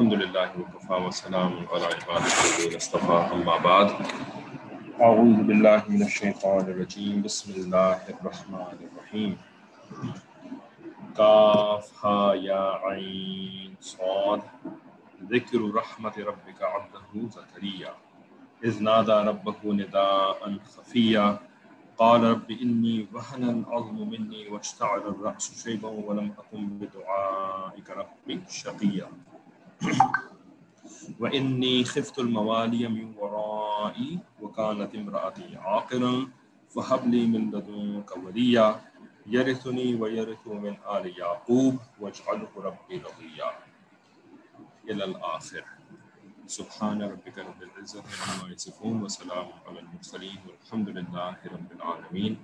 الحمد لله وكفى وسلام على عباده الذين اصطفى أما بعد. أعوذ بالله من الشيطان الرجيم. بسم الله الرحمن الرحيم. كاف ها يا عين صاد. ذكر رحمة ربك عبده زكريا. إذ نادى ربه نداء خفيا. قال رب إني وهن العظم مني واشتعل الرأس شيبا ولم أكن بدعائك ربي شقيا. وإني خفت الموالي من ورائي وكانت امرأتي عاقرا فهب لي من لدنك وليا يرثني ويرث من آل يعقوب واجعله ربي رضيا إلى الآخر. سبحان ربك رب العزة عما يصفون وسلام على المرسلين والحمد لله رب العالمين.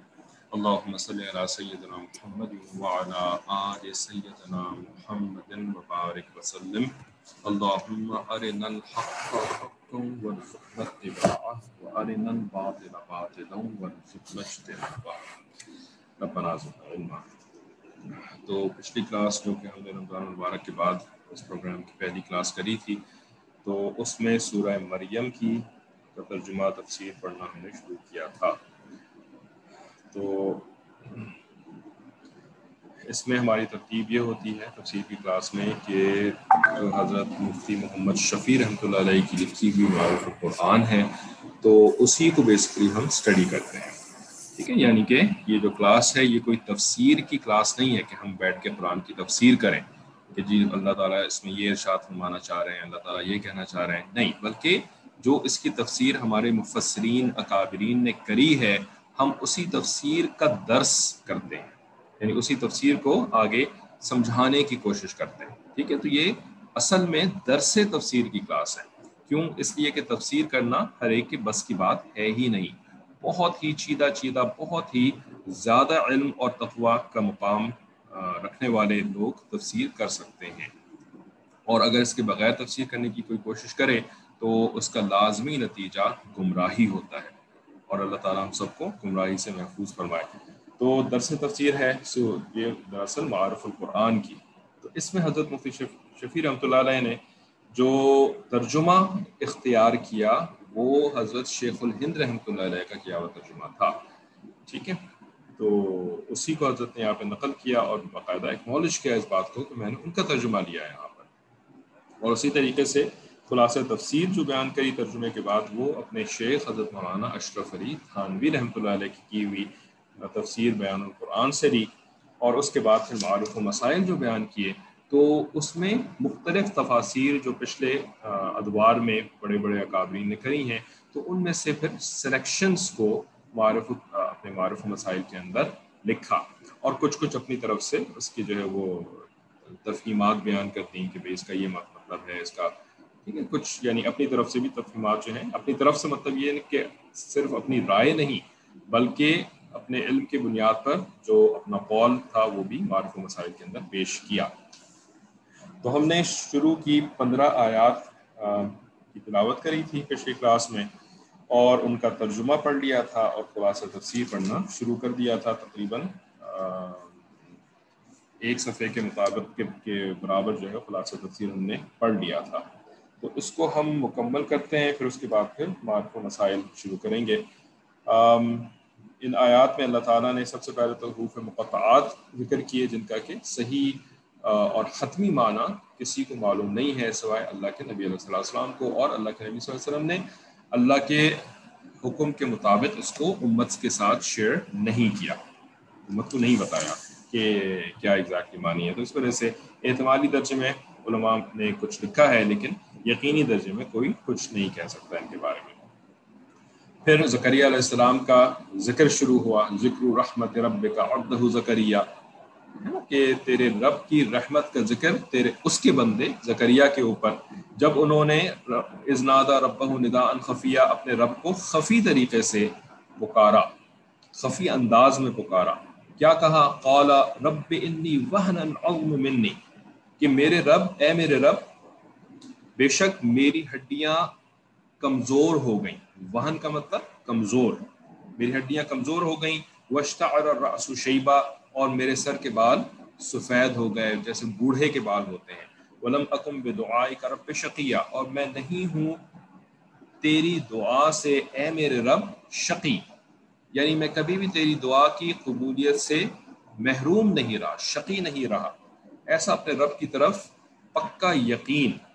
اللهم صل على سيدنا محمد وعلى آل سيدنا محمد وبارك وسلم. اللهم أرنا الحق حقا وارزقنا اتباعه، وأرنا الباطل باطلا وارزقنا اجتنابه. ربنا زدنا علما. تو پچھلی کلاس جو کہ ہم نے رمضان المبارک کے بعد اس پروگرام کی پہلی کلاس کری تھی، تو اس میں سورہ مریم کی ترجمہ تفسیر پڑھنا ہم نے شروع کیا تھا۔ تو اس میں ہماری ترتیب یہ ہوتی ہے تفسیر کی کلاس میں کہ جو حضرت مفتی محمد شفیع رحمۃ اللہ علیہ کی لکھی ہوئی معروف القرآن ہے، تو اسی کو بیسکلی ہم اسٹڈی کرتے ہیں۔ ٹھیک ہے؟ یعنی کہ یہ جو کلاس ہے، یہ کوئی تفسیر کی کلاس نہیں ہے کہ ہم بیٹھ کے قرآن کی تفسیر کریں کہ جی اللہ تعالیٰ اس میں یہ ارشاد فرمانا چاہ رہے ہیں، اللہ تعالیٰ یہ کہنا چاہ رہے ہیں۔ نہیں، بلکہ جو اس کی تفسیر ہمارے مفسرین، اکابرین نے کری ہے، ہم اسی تفسیر کا درس کرتے ہیں۔ یعنی اسی تفسیر کو آگے سمجھانے کی کوشش کرتے ہیں، ٹھیک ہے؟ تو یہ اصل میں درس تفسیر کی کلاس ہے۔ کیوں؟ اس لیے کہ تفسیر کرنا ہر ایک کے بس کی بات ہے ہی نہیں۔ بہت ہی چیدہ چیدہ، بہت ہی زیادہ علم اور تقوا کا مقام رکھنے والے لوگ تفسیر کر سکتے ہیں۔ اور اگر اس کے بغیر تفسیر کرنے کی کوئی کوشش کرے تو اس کا لازمی نتیجہ گمراہی ہوتا ہے۔ اور اللہ تعالیٰ ہم سب کو گمراہی سے محفوظ فرمائے۔ تو درس تفسیر ہے سو یہ دراصل معارف القرآن کی۔ تو اس میں حضرت مفتی شفیع رحمۃ اللہ علیہ نے جو ترجمہ اختیار کیا، وہ حضرت شیخ الہند رحمۃ اللہ علیہ کا کیا ہوا ترجمہ تھا۔ ٹھیک ہے؟ تو اسی کو حضرت نے یہاں پہ نقل کیا اور باقاعدہ ایکنالج کیا اس بات کو کہ میں نے ان کا ترجمہ لیا ہے یہاں پر۔ اور اسی طریقے سے خلاصہ تفسیر جو بیان کری ترجمے کے بعد، وہ اپنے شیخ حضرت مولانا اشرف علی تھانوی رحمۃ اللہ علیہ کی کی ہوئی تفسیر بیان القرآن سے لی اور اس کے بعد پھر معروف و مسائل جو بیان کیے، تو اس میں مختلف تفاصیر جو پچھلے ادوار میں بڑے بڑے اکابرین نے کری ہیں، تو ان میں سے پھر سلیکشنس کو معرف اپنے معرف و مسائل کے اندر لکھا اور کچھ کچھ اپنی طرف سے اس کی جو ہے وہ تفہیمات بیان کرتی ہیں کہ بھائی اس کا یہ مطلب ہے، اس کا، ٹھیک ہے، کچھ یعنی اپنی طرف سے بھی تفہیمات جو ہیں، اپنی طرف سے مطلب یہ کہ صرف اپنی رائے نہیں، بلکہ اپنے علم کی بنیاد پر جو اپنا قول تھا وہ بھی معرف و مسائل کے اندر پیش کیا۔ تو ہم نے شروع کی پندرہ آیات کی تلاوت کری تھی پچھلی کلاس میں، اور ان کا ترجمہ پڑھ لیا تھا اور خلاصہ تفسیر پڑھنا شروع کر دیا تھا تقریباً ایک صفحے کے مطابق کے برابر جو ہے خلاصہ تفسیر ہم نے پڑھ لیا تھا۔ تو اس کو ہم مکمل کرتے ہیں، پھر اس کے بعد پھر معرف و مسائل شروع کریں گے۔ ان آیات میں اللہ تعالیٰ نے سب سے پہلے تو حروف مقطعات ذکر کیے جن کا کہ صحیح اور حتمی معنی کسی کو معلوم نہیں ہے سوائے اللہ کے نبی علیہ السلام کو اور اللہ کے نبی صلی اللہ علیہ وسلم نے اللہ کے حکم کے مطابق اس کو امت کے ساتھ شیئر نہیں کیا۔ امت کو نہیں بتایا کہ کیا ایگزیکٹلی مانی ہے۔ تو اس وجہ سے اعتمادی درجے میں علماء نے کچھ لکھا ہے لیکن یقینی درجے میں کوئی کچھ نہیں کہہ سکتا ان کے بارے میں۔ پھر زکریہ علیہ السلام کا ذکر شروع ہوا، ذکر رحمت رب کا عبدہ زکریہ کہ تیرے رب کی رحمت کا ذکر تیرے، اس کے بندے زکریہ کے اوپر۔ جب انہوں نے ازنادہ رب ندا خفیہ اپنے رب کو خفی طریقے سے پکارا، خفی انداز میں پکارا۔ کیا کہا؟ قالا رب انی وہن العظم منی، کہ میرے رب، اے میرے رب، بے شک میری ہڈیاں کمزور ہو گئیں۔ وہن کا مطلب کمزور میری ہڈیاں کمزور ہو گئیں۔ وشتعر الرأس شیبہ اور میرے سر کے بال سفید ہو گئے، جیسے بوڑھے کے بال ہوتے ہیں۔ ولم اکم بدعائی کا رب شقیہ اور میں نہیں ہوں تیری دعا سے، اے میرے رب، شقی۔ یعنی میں کبھی بھی تیری دعا کی قبولیت سے محروم نہیں رہا، شقی نہیں رہا۔ ایسا اپنے رب کی طرف پکا یقین۔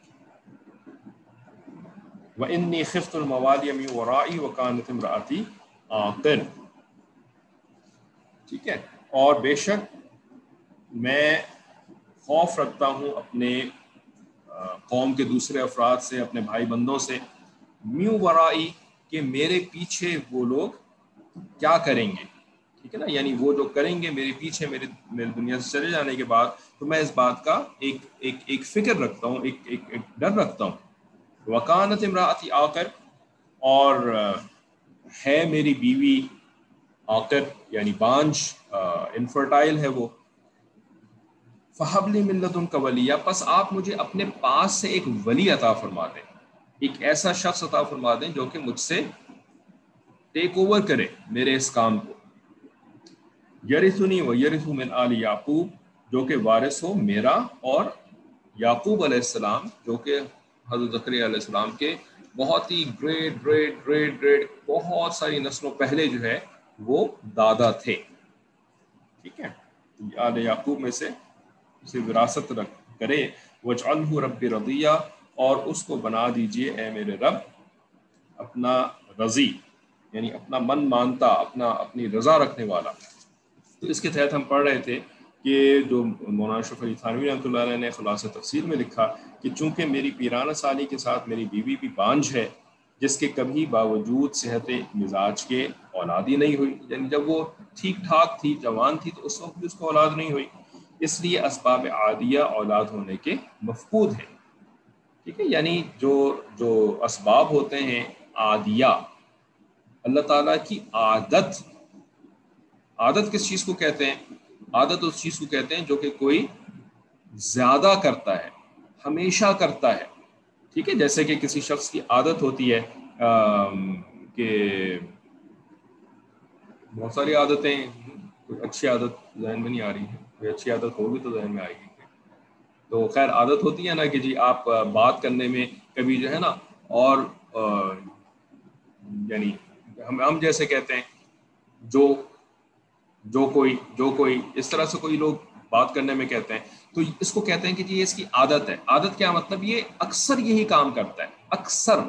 وَإِنِّي خِفْتُ الْمَوَالِيَ مِنْ وَرَائِي وَكَانَتِ امْرَأَتِي عَاقِرْ ٹھیک ہے؟ اور بے شک میں خوف رکھتا ہوں اپنے قوم کے دوسرے افراد سے اپنے بھائی بندوں سے۔ میو ورائی کہ میرے پیچھے وہ لوگ کیا کریں گے؟ ٹھیک ہے نا؟ یعنی وہ جو کریں گے میرے پیچھے میرے میرے دنیا سے چلے جانے کے بعد تو میں اس بات کا ایک ایک ایک فکر رکھتا ہوں ایک ایک, ایک ڈر رکھتا ہوں۔ وکانت امراطی آ کر اور ہے میری بیوی آکر یعنی بانج انفرٹائل ہے وہ۔ فہبلی ملت ان کا ولیہ پس آپ مجھے اپنے پاس سے ایک ولی عطا فرما دیں۔ ایک ایسا شخص عطا فرما دیں جو کہ مجھ سے ٹیک اوور کرے میرے اس کام کو۔ یرثنی و یرث من آل یعقوب، جو کہ وارث ہو میرا اور یعقوب علیہ السلام، جو کہ حضرت ذکری علیہ السلام کے بہت ہی گریٹ گریٹ گریٹ گریٹ بہت ساری نسلوں پہلے جو ہے وہ دادا تھے۔ ٹھیک ہے؟ آل یعقوب میں سے اسے وراثت رکھ کرے وجعلہ رب رضیہ، اور اس کو بنا دیجیے اے میرے رب، اپنا رضی یعنی اپنا من مانتا، اپنا، اپنی رضا رکھنے والا۔ تو اس کے تحت ہم پڑھ رہے تھے کہ جو مولانا شف علی تھانوی رحمۃ اللہ علیہ نے خلاصہ تفصیل میں لکھا کہ چونکہ میری پیرانہ سالی کے ساتھ میری بیوی بھی بانجھ ہے، جس کے کبھی باوجود صحت مزاج کے اولاد ہی نہیں ہوئی۔ یعنی جب وہ ٹھیک ٹھاک تھی، جوان تھی، تو اس وقت بھی اس کو اولاد نہیں ہوئی۔ اس لیے اسباب عادیہ اولاد ہونے کے مفقود ہیں۔ ٹھیک ہے؟ یعنی جو جو اسباب ہوتے ہیں عادیہ، اللہ تعالیٰ کی عادت عادت کس چیز کو کہتے ہیں؟ عادت اس چیز کو کہتے ہیں جو کہ کوئی زیادہ کرتا ہے، ہمیشہ کرتا ہے۔ ٹھیک ہے؟ جیسے کہ کسی شخص کی عادت ہوتی ہے کہ بہت ساری عادتیں، کوئی اچھی عادت ذہن میں نہیں آ رہی ہے، کوئی اچھی عادت ہوگی تو ذہن میں آئے گی۔ تو خیر، عادت ہوتی ہے نا کہ جی آپ بات کرنے میں کبھی جو ہے نا اور یعنی ہم ہم جیسے کہتے ہیں، جو جو کوئی جو کوئی اس طرح سے کوئی لوگ بات کرنے میں کہتے ہیں، تو اس کو کہتے ہیں کہ جی یہ اس کی عادت ہے۔ عادت کیا مطلب؟ یہ اکثر یہی کام کرتا ہے۔ اکثر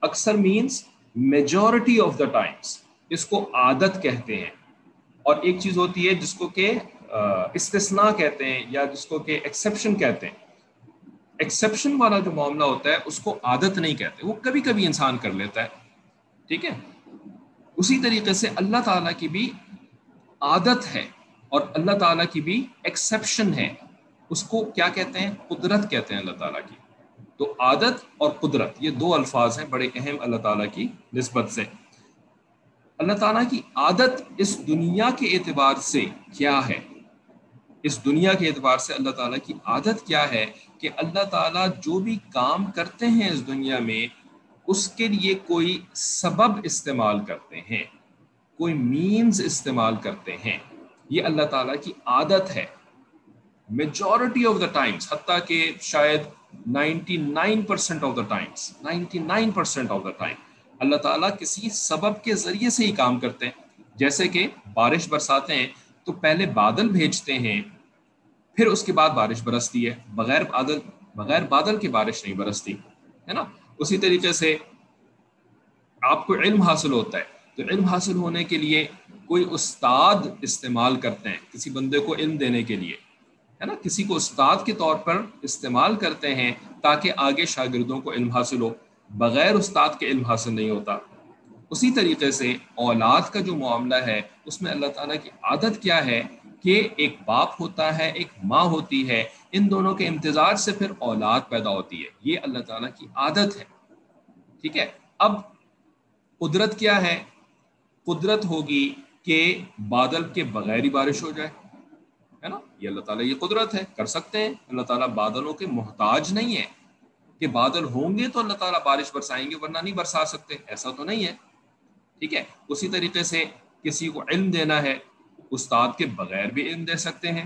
اکثر means majority of the times اس کو عادت کہتے ہیں۔ اور ایک چیز ہوتی ہے جس کو کہ استثناء کہتے ہیں یا جس کو کہ ایکسیپشن کہتے ہیں۔ ایکسیپشن والا جو معاملہ ہوتا ہے، اس کو عادت نہیں کہتے۔ وہ کبھی کبھی انسان کر لیتا ہے۔ ٹھیک ہے؟ اسی طریقے سے اللہ تعالیٰ کی بھی عادت ہے اور اللہ تعالیٰ کی بھی ایکسیپشن ہے، اس کو کیا کہتے ہیں؟ قدرت کہتے ہیں اللہ تعالیٰ کی۔ تو عادت اور قدرت، یہ دو الفاظ ہیں بڑے اہم اللہ تعالیٰ کی نسبت سے۔ اللہ تعالیٰ کی عادت اس دنیا کے اعتبار سے کیا ہے؟ اس دنیا کے اعتبار سے اللہ تعالیٰ کی عادت کیا ہے کہ اللہ تعالیٰ جو بھی کام کرتے ہیں اس دنیا میں، اس کے لیے کوئی سبب استعمال کرتے ہیں۔ کوئی مینز استعمال کرتے ہیں۔ یہ اللہ تعالیٰ کی عادت ہے۔ میجورٹی آف دا ٹائمس حتیٰ کہ شاید ninety nine percent of the times ninety nine percent of the time اللہ تعالیٰ کسی سبب کے ذریعے سے ہی کام کرتے ہیں۔ جیسے کہ بارش برساتے ہیں تو پہلے بادل بھیجتے ہیں، پھر اس کے بعد بارش برستی ہے۔ بغیر بادل بغیر بادل کی بارش نہیں برستی، ہے نا؟ اسی طریقے سے آپ کو علم حاصل ہوتا ہے۔ تو علم حاصل ہونے کے لیے کوئی استاد استعمال کرتے ہیں کسی بندے کو علم دینے کے لیے، ہے نا؟ کسی کو استاد کے طور پر استعمال کرتے ہیں تاکہ آگے شاگردوں کو علم حاصل ہو، بغیر استاد کے علم حاصل نہیں ہوتا۔ اسی طریقے سے اولاد کا جو معاملہ ہے، اس میں اللہ تعالیٰ کی عادت کیا ہے کہ ایک باپ ہوتا ہے، ایک ماں ہوتی ہے، ان دونوں کے امتزاج سے پھر اولاد پیدا ہوتی ہے۔ یہ اللہ تعالیٰ کی عادت ہے۔ ٹھیک ہے؟ اب قدرت کیا ہے؟ قدرت ہوگی کہ بادل کے بغیر ہی بارش ہو جائے، ہے نا؟ یہ اللہ تعالیٰ یہ قدرت ہے، کر سکتے ہیں۔ اللہ تعالیٰ بادلوں کے محتاج نہیں ہے۔ کہ بادل ہوں گے تو اللہ تعالیٰ بارش برسائیں گے، ورنہ نہیں برسا سکتے۔ ایسا تو نہیں ہے۔ ٹھیک ہے؟ اسی طریقے سے کسی کو علم دینا ہے، استاد کے بغیر بھی علم دے سکتے ہیں۔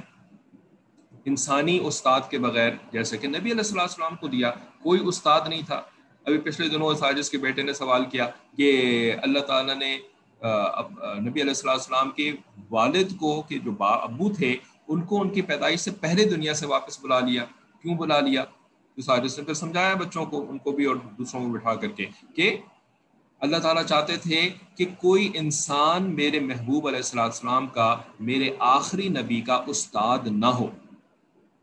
انسانی استاد کے بغیر، جیسے کہ نبی علیہ السلام السلام کو دیا، کوئی استاد نہیں تھا۔ ابھی پچھلے دنوں ساجس کے بیٹے نے سوال کیا کہ اللہ تعالیٰ نے نبی علیہ السلام السلام کے والد کو کہ جو با، ابو تھے، ان کو ان کی پیدائش سے پہلے دنیا سے واپس بلا لیا۔ کیوں بلا لیا؟ تو ساجس نے پھر سمجھایا بچوں کو، ان کو بھی اور دوسروں کو بٹھا کر کے کہ اللہ تعالیٰ چاہتے تھے کہ کوئی انسان میرے محبوب علیہ السلام کا، میرے آخری نبی کا استاد نہ ہو۔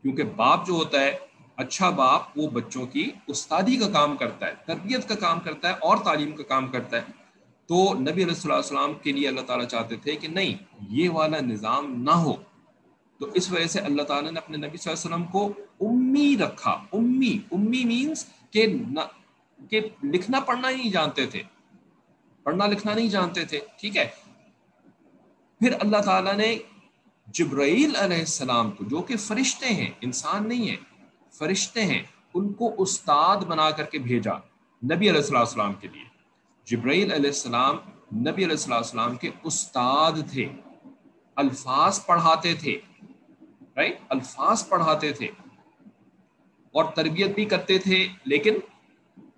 کیونکہ باپ جو ہوتا ہے اچھا باپ وہ بچوں کی استادی کا کام کرتا ہے، تربیت کا کام کرتا ہے اور تعلیم کا کام کرتا ہے۔ تو نبی علیہ اللہ السلام کے لیے اللہ تعالیٰ چاہتے تھے کہ نہیں، یہ والا نظام نہ ہو۔ تو اس وجہ سے اللہ تعالیٰ نے اپنے نبی صلی اللہ علیہ وسلم کو امی رکھا۔ امی امی مینس کہ کہ لکھنا پڑھنا ہی نہیں جانتے تھے۔ پڑھنا لکھنا نہیں جانتے تھے، ٹھیک ہے۔ پھر اللہ تعالیٰ نے جبرائیل علیہ السلام کو، جو کہ فرشتے ہیں، انسان نہیں ہے، فرشتے ہیں، ان کو استاد بنا کر کے بھیجا نبی علیہ السلام کے لیے۔ جبرائیل علیہ السلام نبی علیہ السلام السلام کے استاد تھے۔ الفاظ پڑھاتے تھے۔ رائٹ الفاظ پڑھاتے تھے۔ اور تربیت بھی کرتے تھے، لیکن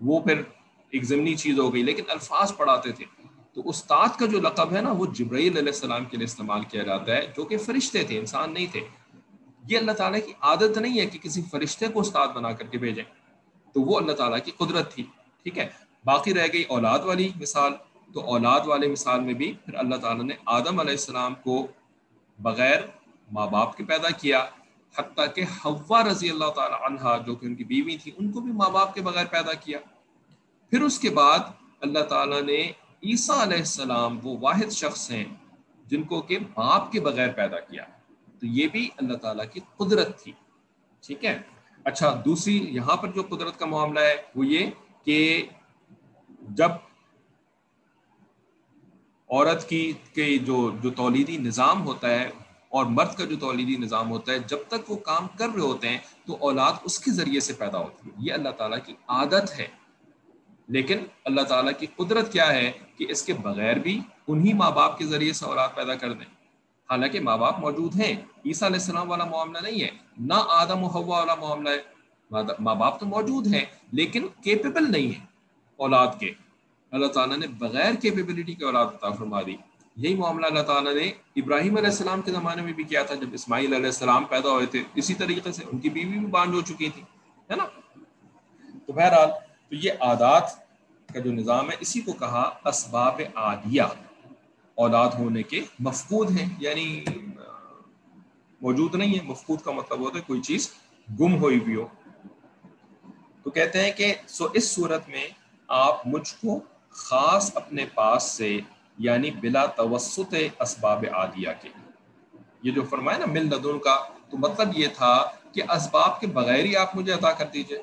وہ پھر ایک ضمنی چیز ہو گئی، لیکن الفاظ پڑھاتے تھے۔ تو استاد کا جو لقب ہے نا، وہ جبرائیل علیہ السلام کے لیے استعمال کیا جاتا ہے، جو کہ فرشتے تھے، انسان نہیں تھے۔ یہ اللہ تعالیٰ کی عادت نہیں ہے کہ کسی فرشتے کو استاد بنا کر کے بھیجیں۔ تو وہ اللہ تعالیٰ کی قدرت تھی، ٹھیک ہے؟ باقی رہ گئی اولاد والی مثال، تو اولاد والے مثال میں بھی پھر اللہ تعالیٰ نے آدم علیہ السلام کو بغیر ماں باپ کے پیدا کیا، حتیٰ کہ حوا رضی اللہ تعالیٰ عنہ جو کہ ان کی بیوی تھی، ان کو بھی ماں باپ کے بغیر پیدا کیا۔ پھر اس کے بعد اللہ تعالیٰ نے عیسیٰ علیہ السلام وہ واحد شخص ہیں جن کو کہ باپ کے بغیر پیدا کیا۔ تو یہ بھی اللہ تعالیٰ کی قدرت تھی۔ ٹھیک ہے؟ اچھا دوسری یہاں پر جو قدرت کا معاملہ ہے وہ یہ کہ جب عورت کی کہ جو جو تولیدی نظام ہوتا ہے اور مرد کا جو تولیدی نظام ہوتا ہے، جب تک وہ کام کر رہے ہوتے ہیں تو اولاد اس کے ذریعے سے پیدا ہوتی ہے۔ یہ اللہ تعالیٰ کی عادت ہے۔ لیکن اللہ تعالیٰ کی قدرت کیا ہے کہ اس کے بغیر بھی انہی ماں باپ کے ذریعے سے اولاد پیدا کر دیں۔ حالانکہ ماں باپ موجود ہیں۔ عیسیٰ علیہ السلام والا معاملہ نہیں ہے۔ نہ آدم و ہوا والا معاملہ ہے۔ ماں باپ تو موجود ہیں، لیکن کیپیبل نہیں ہے اولاد کے۔ اللہ تعالیٰ نے بغیر کیپیبلٹی کے اولاد عطا فرما دی۔ یہی معاملہ اللہ تعالیٰ نے ابراہیم علیہ السلام کے زمانے میں بھی کیا تھا، جب اسماعیل علیہ السلام پیدا ہوئے تھے۔ اسی طریقے سے ان کی بیوی بھی بانڈ ہو چکی تھی، ہے نا؟ تو بہرحال، تو یہ عادات کا جو نظام ہے، اسی کو کہا اسباب عادیہ۔ اولاد ہونے کے مفقود ہیں یعنی موجود نہیں ہے مفقود کا مطلب ہوتا ہے کوئی چیز گم ہوئی بھی ہو۔ تو کہتے ہیں کہ سو اس صورت میں آپ مجھ کو خاص اپنے پاس سے یعنی بلا توسط اسباب عادیہ کے۔ یہ جو فرمائے نا، مل ندن کا، تو مطلب یہ تھا کہ اسباب کے بغیر ہی آپ مجھے عطا کر دیجیے۔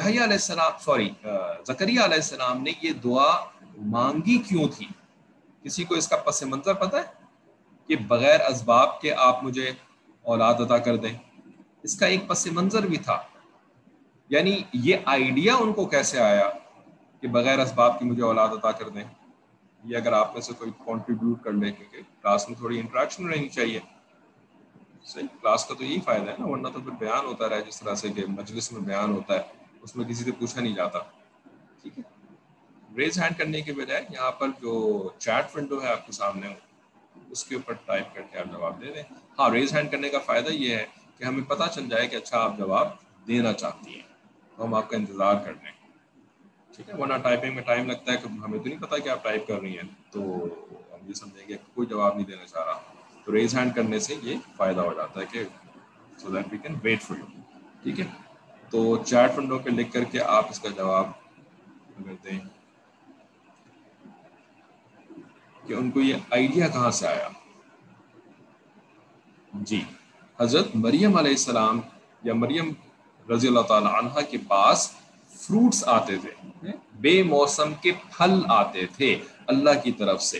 علیہ السلام، سوری زکریہ علیہ السلام نے یہ دعا مانگی کیوں تھی؟ کسی کو اس کا پس منظر پتہ ہے؟ کہ بغیر اسباب کے آپ مجھے اولاد ادا کر دیں۔ اس کا ایک پس منظر بھی تھا۔ یعنی یہ آئیڈیا ان کو کیسے آیا؟ کہ بغیر اسباب کی مجھے اولاد ادا کر دیں، یہ اگر آپ میں سے کوئی کنٹریبیوٹ کر لیں کیونکہ کلاس میں تھوڑی انٹریکشن رہنی چاہیے۔ صحیح کلاس کا تو یہی فائدہ ہے نا، ورنہ تو پھر بیان ہوتا رہے جس طرح سے کہ مجلس میں بیان ہوتا ہے، اس میں کسی سے پوچھا نہیں جاتا۔ ٹھیک ہے؟ ریز ہینڈ کرنے کے بجائے یہاں پر جو چیٹ ونڈو ہے آپ کے سامنے، اس کے اوپر ٹائپ کر کے آپ جواب دے دیں۔ ہاں ریز ہینڈ کرنے کا فائدہ یہ ہے کہ ہمیں پتہ چل جائے کہ اچھا آپ جواب دینا چاہتی ہیں۔ تو ہم آپ کا انتظار کر لیں ٹھیک ہے، ورنہ ٹائپنگ میں ٹائم لگتا ہے کہ ہمیں تو نہیں پتا کہ آپ ٹائپ کر رہی ہیں۔ تو ہم یہ سمجھیں گے کوئی جواب نہیں دینا چاہ رہا۔ تو ریز ہینڈ کرنے سے یہ فائدہ ہو جاتا ہے کہ so that we can wait for you ٹھیک ہے؟ تو چیٹ ونڈو پہ لکھ کر کے آپ اس کا جواب اگر دیں۔ کہ ان کو یہ آئیڈیا کہاں سے آیا؟ جی حضرت مریم علیہ السلام یا مریم رضی اللہ تعالی عنہ کے پاس فروٹس آتے تھے بے موسم کے پھل آتے تھے اللہ کی طرف سے،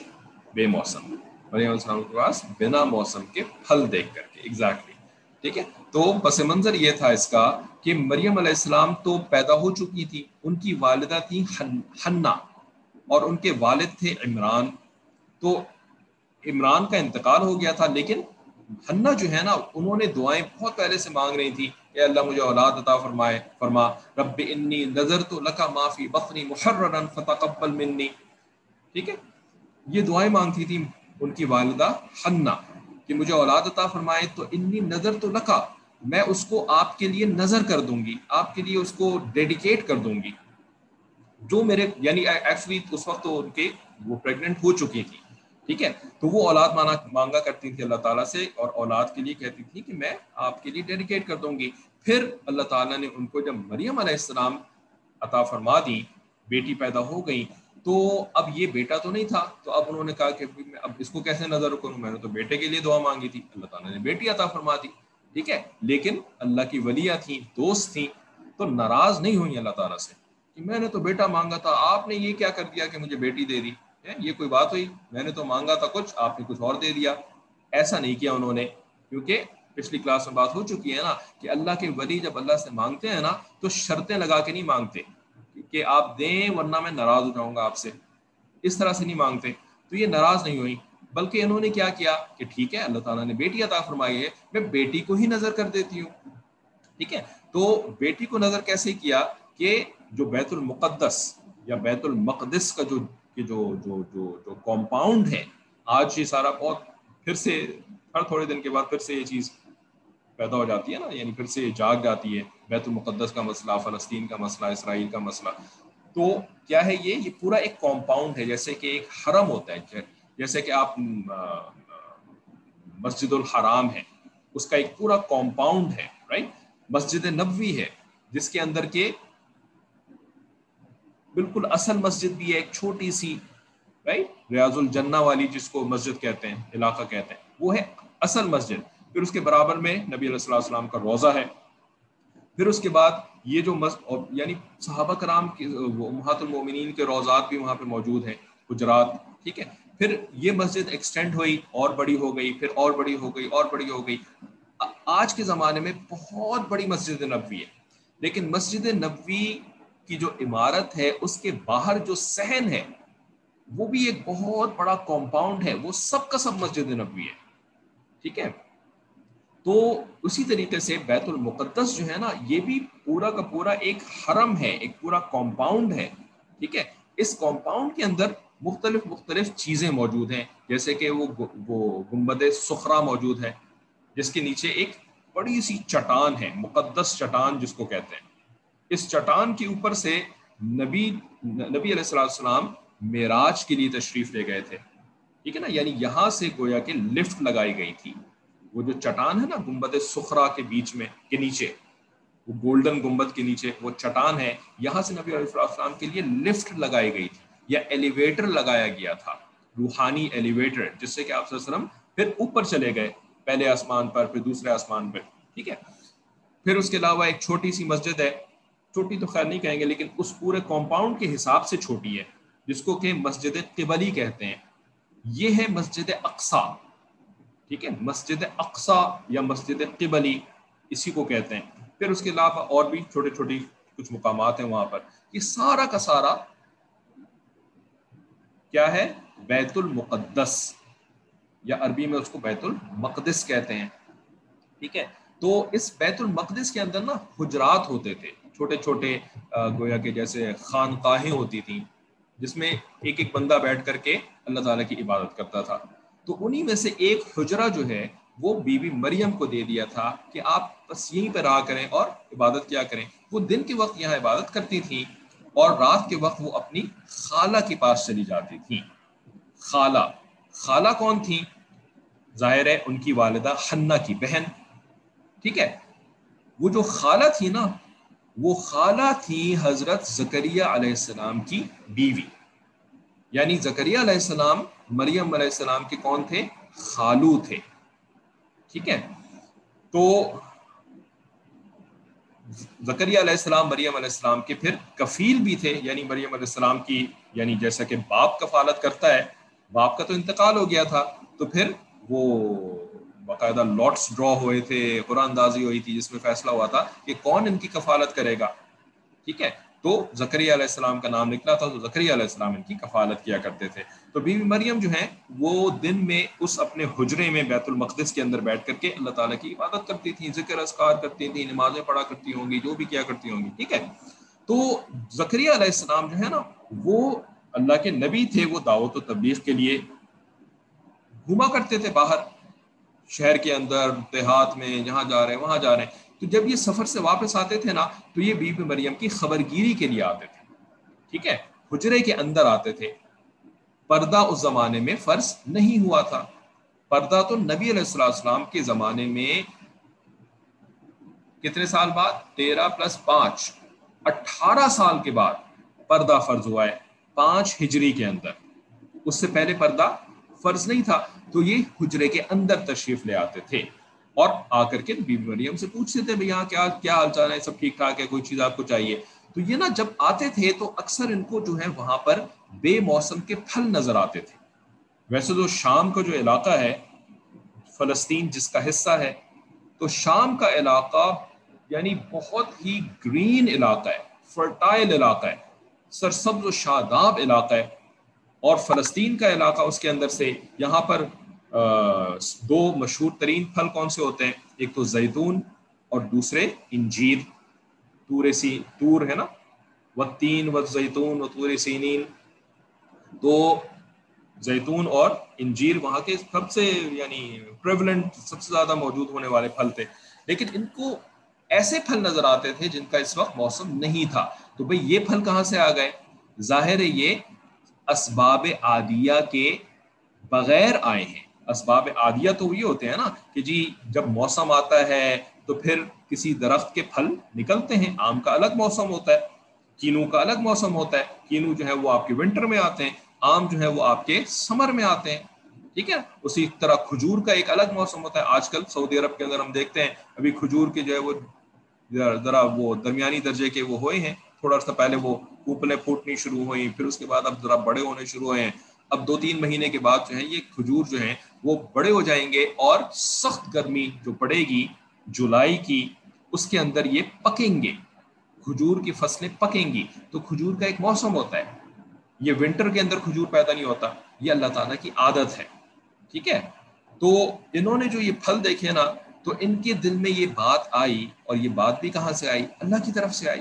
بے موسم۔ مریم علیہ السلام کے پاس بنا موسم کے پھل دیکھ کر کے ایگزیکٹلی ٹھیک ہے؟ تو پس منظر یہ تھا اس کا کہ مریم علیہ السلام تو پیدا ہو چکی تھی، ان کی والدہ تھی ہننا اور ان کے والد تھے عمران۔ تو عمران کا انتقال ہو گیا تھا، لیکن ہنہ جو ہے نا، انہوں نے دعائیں بہت پہلے سے مانگ رہی تھی۔ اے اللہ مجھے اولاد عطا فرمائے، فرما، رب انی نظر تو لکا معافی بخنی محررن فتقبل منی۔ ٹھیک ہے؟ یہ دعائیں مانگتی تھی ان کی والدہ ہنہ کہ مجھے اولاد عطا فرمائے، تو انی نظر تو لکا میں اس کو آپ کے لیے نظر کر دوں گی، آپ کے لیے اس کو ڈیڈیکیٹ کر دوں گی۔ جو میرے یعنی ایکچولی اس وقت تو ان کے وہ پریگنٹ ہو چکی تھی ٹھیک ہے؟ تو وہ اولاد مانا مانگا کرتی تھی اللہ تعالیٰ سے اور اولاد کے لیے کہتی تھی کہ میں آپ کے لیے ڈیڈیکیٹ کر دوں گی۔ پھر اللہ تعالیٰ نے ان کو جب مریم علیہ السلام عطا فرما دی، بیٹی پیدا ہو گئی، تو اب یہ بیٹا تو نہیں تھا۔ تو اب انہوں نے کہا کہ اب اس کو کیسے نظر کروں؟ میں نے تو بیٹے کے لیے دعا مانگی تھی۔ اللہ تعالیٰ نے بیٹی عطا فرما دی، ٹھیک ہے؟ لیکن اللہ کی ولیہ تھیں، دوست تھیں، تو ناراض نہیں ہوئی اللہ تعالیٰ سے کہ میں نے تو بیٹا مانگا تھا، آپ نے یہ کیا کر دیا کہ مجھے بیٹی دے دی؟ یہ کوئی بات ہوئی؟ میں نے تو مانگا تھا کچھ، آپ نے کچھ اور دے دیا۔ ایسا نہیں کیا انہوں نے، کیونکہ پچھلی کلاس میں بات ہو چکی ہے نا کہ اللہ کے ولی جب اللہ سے مانگتے ہیں نا، تو شرطیں لگا کے نہیں مانگتے کہ آپ دیں، ورنہ میں ناراض ہو جاؤں گا آپ سے۔ اس طرح سے نہیں مانگتے۔ تو یہ ناراض نہیں ہوئی بلکہ انہوں نے کیا کیا کہ ٹھیک ہے، اللہ تعالیٰ نے بیٹی عطا فرمائی ہے، میں بیٹی کو ہی نظر کر دیتی ہوں۔ ٹھیک ہے؟ تو بیٹی کو نظر کیسے کیا کہ جو بیت المقدس یا بیت المقدس کا جو کہ جو جو جو جو کمپاؤنڈ ہے، آج یہ سارا بہت پھر سے ہر تھوڑے دن کے بعد پھر سے یہ چیز پیدا ہو جاتی ہے نا یعنی پھر سے جاگ جاتی ہے، بیت المقدس کا مسئلہ، فلسطین کا مسئلہ، اسرائیل کا مسئلہ۔ تو کیا ہے یہ؟ یہ پورا ایک کمپاؤنڈ ہے، جیسے کہ ایک حرم ہوتا ہے جی، جیسے کہ آپ مسجد الحرام ہے، اس کا ایک پورا کمپاؤنڈ ہے رائٹ مسجد نبوی ہے، جس کے اندر کے بالکل اصل مسجد بھی ہے، ایک چھوٹی سی رائٹ ریاض الجنہ والی جس کو مسجد کہتے ہیں، علاقہ کہتے ہیں، وہ ہے اصل مسجد۔ پھر اس کے برابر میں نبی علیہ السلام السلام کا روزہ ہے۔ پھر اس کے بعد یہ جو مسجد یعنی صحابہ کرام کی محات المومنین کے روزات بھی وہاں پہ موجود ہیں، گجرات، ٹھیک ہے؟ پھر یہ مسجد ایکسٹینڈ ہوئی، اور بڑی ہو گئی، پھر اور بڑی ہو گئی، اور بڑی ہو گئی۔ آج کے زمانے میں بہت بڑی مسجد نبوی ہے۔ لیکن مسجد نبوی کی جو عمارت ہے، اس کے باہر جو صحن ہے، وہ بھی ایک بہت بڑا کمپاؤنڈ ہے۔ وہ سب کا سب مسجد نبوی ہے۔ ٹھیک ہے؟ تو اسی طریقے سے بیت المقدس جو ہے نا، یہ بھی پورا کا پورا ایک حرم ہے، ایک پورا کمپاؤنڈ ہے۔ ٹھیک ہے؟ اس کمپاؤنڈ کے اندر مختلف مختلف چیزیں موجود ہیں۔ جیسے کہ وہ وہ گمبد سخرا موجود ہے، جس کے نیچے ایک بڑی سی چٹان ہے، مقدس چٹان جس کو کہتے ہیں۔ اس چٹان کے اوپر سے نبی نبی علیہ السلام معراج کے لیے تشریف لے گئے تھے۔ ٹھیک ہے نا؟ یعنی یہاں سے گویا کہ لفٹ لگائی گئی تھی۔ وہ جو چٹان ہے نا گمبد سخرا کے بیچ میں، کے نیچے، وہ گولڈن گمبد کے نیچے وہ چٹان ہے، یہاں سے نبی علیہ السلام کے لیے لفٹ لگائی گئی تھی، یا ایلیویٹر لگایا گیا تھا، روحانی ایلیویٹر، جس سے کہ آپ وسلم پھر اوپر چلے گئے، پہلے آسمان پر، پھر دوسرے آسمان پر۔ ٹھیک ہے؟ پھر اس کے علاوہ ایک چھوٹی سی مسجد ہے چھوٹی تو خیر نہیں کہیں گے، لیکن اس پورے کمپاؤنڈ کے حساب سے چھوٹی ہے، جس کو کہ مسجد قبلی کہتے ہیں۔ یہ ہے مسجد اقسا ٹھیک ہے؟ مسجد اقسا یا مسجد قبلی، اسی کو کہتے ہیں۔ پھر اس کے علاوہ اور بھی چھوٹے چھوٹی کچھ مقامات ہیں وہاں پر۔ یہ سارا کا سارا کیا ہے؟ بیت المقدس، یا عربی میں اس کو بیت المقدس کہتے ہیں۔ ٹھیک ہے؟ تو اس بیت المقدس کے اندر نا، حجرات ہوتے تھے۔ چھوٹے چھوٹے گویا کہ جیسے خانقاہیں ہوتی تھیں، جس میں ایک ایک بندہ بیٹھ کر کے اللہ تعالیٰ کی عبادت کرتا تھا۔ تو انہی میں سے ایک حجرہ جو ہے، وہ بی بی مریم کو دے دیا تھا کہ آپ بس یہیں پہ رہا کریں اور عبادت کیا کریں۔ وہ دن کے وقت یہاں عبادت کرتی تھیں اور رات کے وقت وہ اپنی خالہ کے پاس چلی جاتی تھیں۔ خالہ خالہ کون تھی ظاہر ہے، ان کی والدہ حنہ کی بہن۔ ٹھیک ہے؟ وہ جو خالہ تھی نا وہ خالہ تھی حضرت زکریہ علیہ السلام کی بیوی۔ یعنی زکریہ علیہ السلام، مریم علیہ السلام کے کون تھے؟ خالو تھے۔ ٹھیک ہے؟ تو زکریہ علیہ السلام، مریم علیہ السلام کے پھر کفیل بھی تھے۔ یعنی مریم علیہ السلام کی یعنی جیسا کہ باپ کفالت کرتا ہے، باپ کا تو انتقال ہو گیا تھا۔ تو پھر وہ باقاعدہ لاٹس ڈرا ہوئے تھے قرآن اندازی ہوئی تھی، جس میں فیصلہ ہوا تھا کہ کون ان کی کفالت کرے گا۔ ٹھیک ہے؟ تو زکری علیہ السلام کا نام نکلا تھا، تو زکری علیہ السلام ان کی کفالت کیا کرتے تھے۔ تو بی بی مریم جو ہیں، وہ دن میں اس اپنے حجرے میں بیت المقدس کے اندر بیٹھ کر کے اللہ تعالیٰ کی عبادت کرتی تھیں، ذکر اسکار کرتی تھیں، نمازیں پڑھا کرتی ہوں گی، جو بھی کیا کرتی ہوں گی۔ ٹھیک ہے؟ تو زکری علیہ السلام جو ہے نا، وہ اللہ کے نبی تھے، وہ دعوت و تبلیغ کے لیے گھوما کرتے تھے باہر۔ شہر کے اندر، دیہات میں جہاں جا رہے ہیں وہاں جا رہے۔ ہیں تو جب یہ سفر سے واپس آتے تھے نا، تو یہ بی بی مریم کی خبر گیری کے لیے آتے تھے۔ ٹھیک ہے؟ حجرے کے اندر آتے تھے۔ پردہ اس زمانے میں فرض نہیں ہوا تھا۔ پردہ تو نبی علیہ السلام کے زمانے میں کتنے سال بعد؟ تیرہ پلس پانچ۔ اٹھارہ سال کے بعد پردہ فرض ہوا ہے۔ پانچ ہجری کے اندر۔ اس سے پہلے پردہ فرض نہیں تھا۔ تو یہ حجرے کے اندر تشریف لے آتے تھے۔ اور آ کر کے بی مریم سے پوچھتے تھے بھائی یہاں کیا کیا حال چال ہے؟ سب ٹھیک ٹھاک ہے؟ کوئی چیز آپ کو چاہیے؟ تو یہ نا جب آتے تھے تو اکثر ان کو جو ہے وہاں پر بے موسم کے پھل نظر آتے تھے۔ ویسے تو شام کا جو علاقہ ہے، فلسطین جس کا حصہ ہے، تو شام کا علاقہ یعنی بہت ہی گرین علاقہ ہے، فرٹائل علاقہ ہے، سرسبز و شاداب علاقہ ہے۔ اور فلسطین کا علاقہ اس کے اندر سے یہاں پر دو مشہور ترین پھل کون سے ہوتے ہیں؟ ایک تو زیتون اور دوسرے انجیر۔ تور سی، تور ہے نا؟ و تین و زیتون و تور سینین۔ تو زیتون اور انجیر وہاں کے سب سے یعنی پریولنٹ سب سے زیادہ موجود ہونے والے پھل تھے۔ لیکن ان کو ایسے پھل نظر آتے تھے جن کا اس وقت موسم نہیں تھا۔ تو بھئی یہ پھل کہاں سے آ گئے؟ ظاہر ہے یہ اسباب عادیہ کے بغیر آئے ہیں۔ اسباب عادیہ تو یہ ہوتے ہیں نا کہ جی جب موسم آتا ہے تو پھر کسی درخت کے پھل نکلتے ہیں، آم کا الگ موسم ہوتا ہے، کینو کا الگ موسم ہوتا ہے، کینو جو ہے وہ آپ کے ونٹر میں آتے ہیں، آم جو ہے وہ آپ کے سمر میں آتے ہیں، ٹھیک ہے؟ اسی طرح کھجور کا ایک الگ موسم ہوتا ہے۔ آج کل سعودی عرب کے اندر ہم دیکھتے ہیں، ابھی کھجور کے جو ہے وہ ذرا وہ درمیانی درجے کے وہ ہوئے ہیں، تھوڑا سا پہلے وہ کوپلیں پھوٹنی شروع ہوئی پھر اس کے بعد اب ذرا بڑے ہونے شروع ہوئے ہیں۔ اب دو تین مہینے کے بعد جو ہے یہ کھجور جو ہیں وہ بڑے ہو جائیں گے اور سخت گرمی جو پڑے گی جولائی کی، اس کے اندر یہ پکیں گے۔ کھجور کی فصلیں پکیں گی۔ تو کھجور کا ایک موسم ہوتا ہے۔ یہ ونٹر کے اندر کھجور پیدا نہیں ہوتا۔ یہ اللہ تعالیٰ کی عادت ہے۔ ٹھیک ہے؟ تو انہوں نے جو یہ پھل دیکھے نا، تو ان کے دل میں یہ بات آئی اور یہ بات بھی کہاں سے آئی؟ اللہ کی طرف سے آئی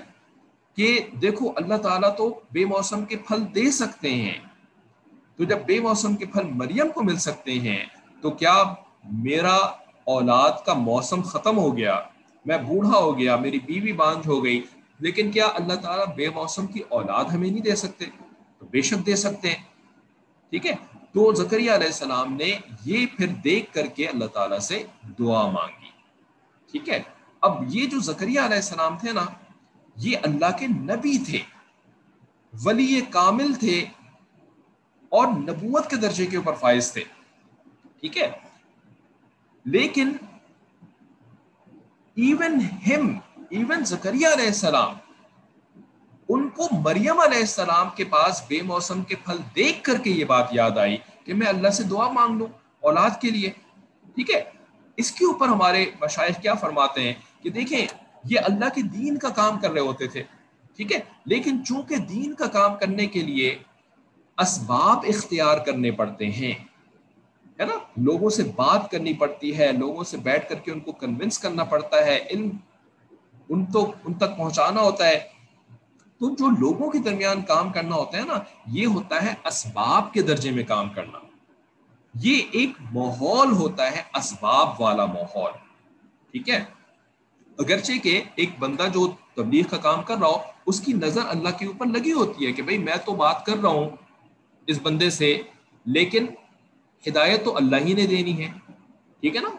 کہ دیکھو، اللہ تعالیٰ تو بے موسم کے پھل دے سکتے ہیں۔ تو جب بے موسم کے پھل مریم کو مل سکتے ہیں، تو کیا میرا اولاد کا موسم ختم ہو گیا؟ میں بوڑھا ہو گیا، میری بیوی بانج ہو گئی، لیکن کیا اللہ تعالیٰ بے موسم کی اولاد ہمیں نہیں دے سکتے؟ تو بے شک دے سکتے ہیں۔ ٹھیک ہے؟ تو زکریہ علیہ السلام نے یہ پھر دیکھ کر کے اللہ تعالیٰ سے دعا مانگی۔ ٹھیک ہے؟ اب یہ جو زکریہ علیہ السلام تھے نا، یہ اللہ کے نبی تھے۔ ولی کامل تھے۔ اور نبوت کے درجے کے اوپر فائز تھے۔ ٹھیک ہے؟ لیکن ایون ہم ایون زکریہ علیہ السلام، ان کو مریم علیہ السلام کے پاس بے موسم کے پھل دیکھ کر کے یہ بات یاد آئی کہ میں اللہ سے دعا مانگ لوں اولاد کے لیے۔ ٹھیک ہے؟ اس کے اوپر ہمارے مشاہد کیا فرماتے ہیں کہ دیکھیں، یہ اللہ کے دین کا کام کر رہے ہوتے تھے۔ ٹھیک ہے؟ لیکن چونکہ دین کا کام کرنے کے لیے اسباب اختیار کرنے پڑتے ہیں۔ ہے نا؟ لوگوں سے بات کرنی پڑتی ہے، لوگوں سے بیٹھ کر کے ان کو کنونس کرنا پڑتا ہے۔ علم ان تو، ان تک پہنچانا ہوتا ہے۔ تو جو لوگوں کے درمیان کام کرنا ہوتا ہے نا، یہ ہوتا ہے اسباب کے درجے میں کام کرنا۔ یہ ایک ماحول ہوتا ہے، اسباب والا ماحول۔ ٹھیک ہے؟ اگرچہ کہ ایک بندہ جو تبلیغ کا کام کر رہا ہو، اس کی نظر اللہ کے اوپر لگی ہوتی ہے کہ بھائی میں تو بات کر رہا ہوں۔ اس بندے سے، لیکن ہدایت تو اللہ ہی نے دینی ہے۔ ٹھیک ہے نا؟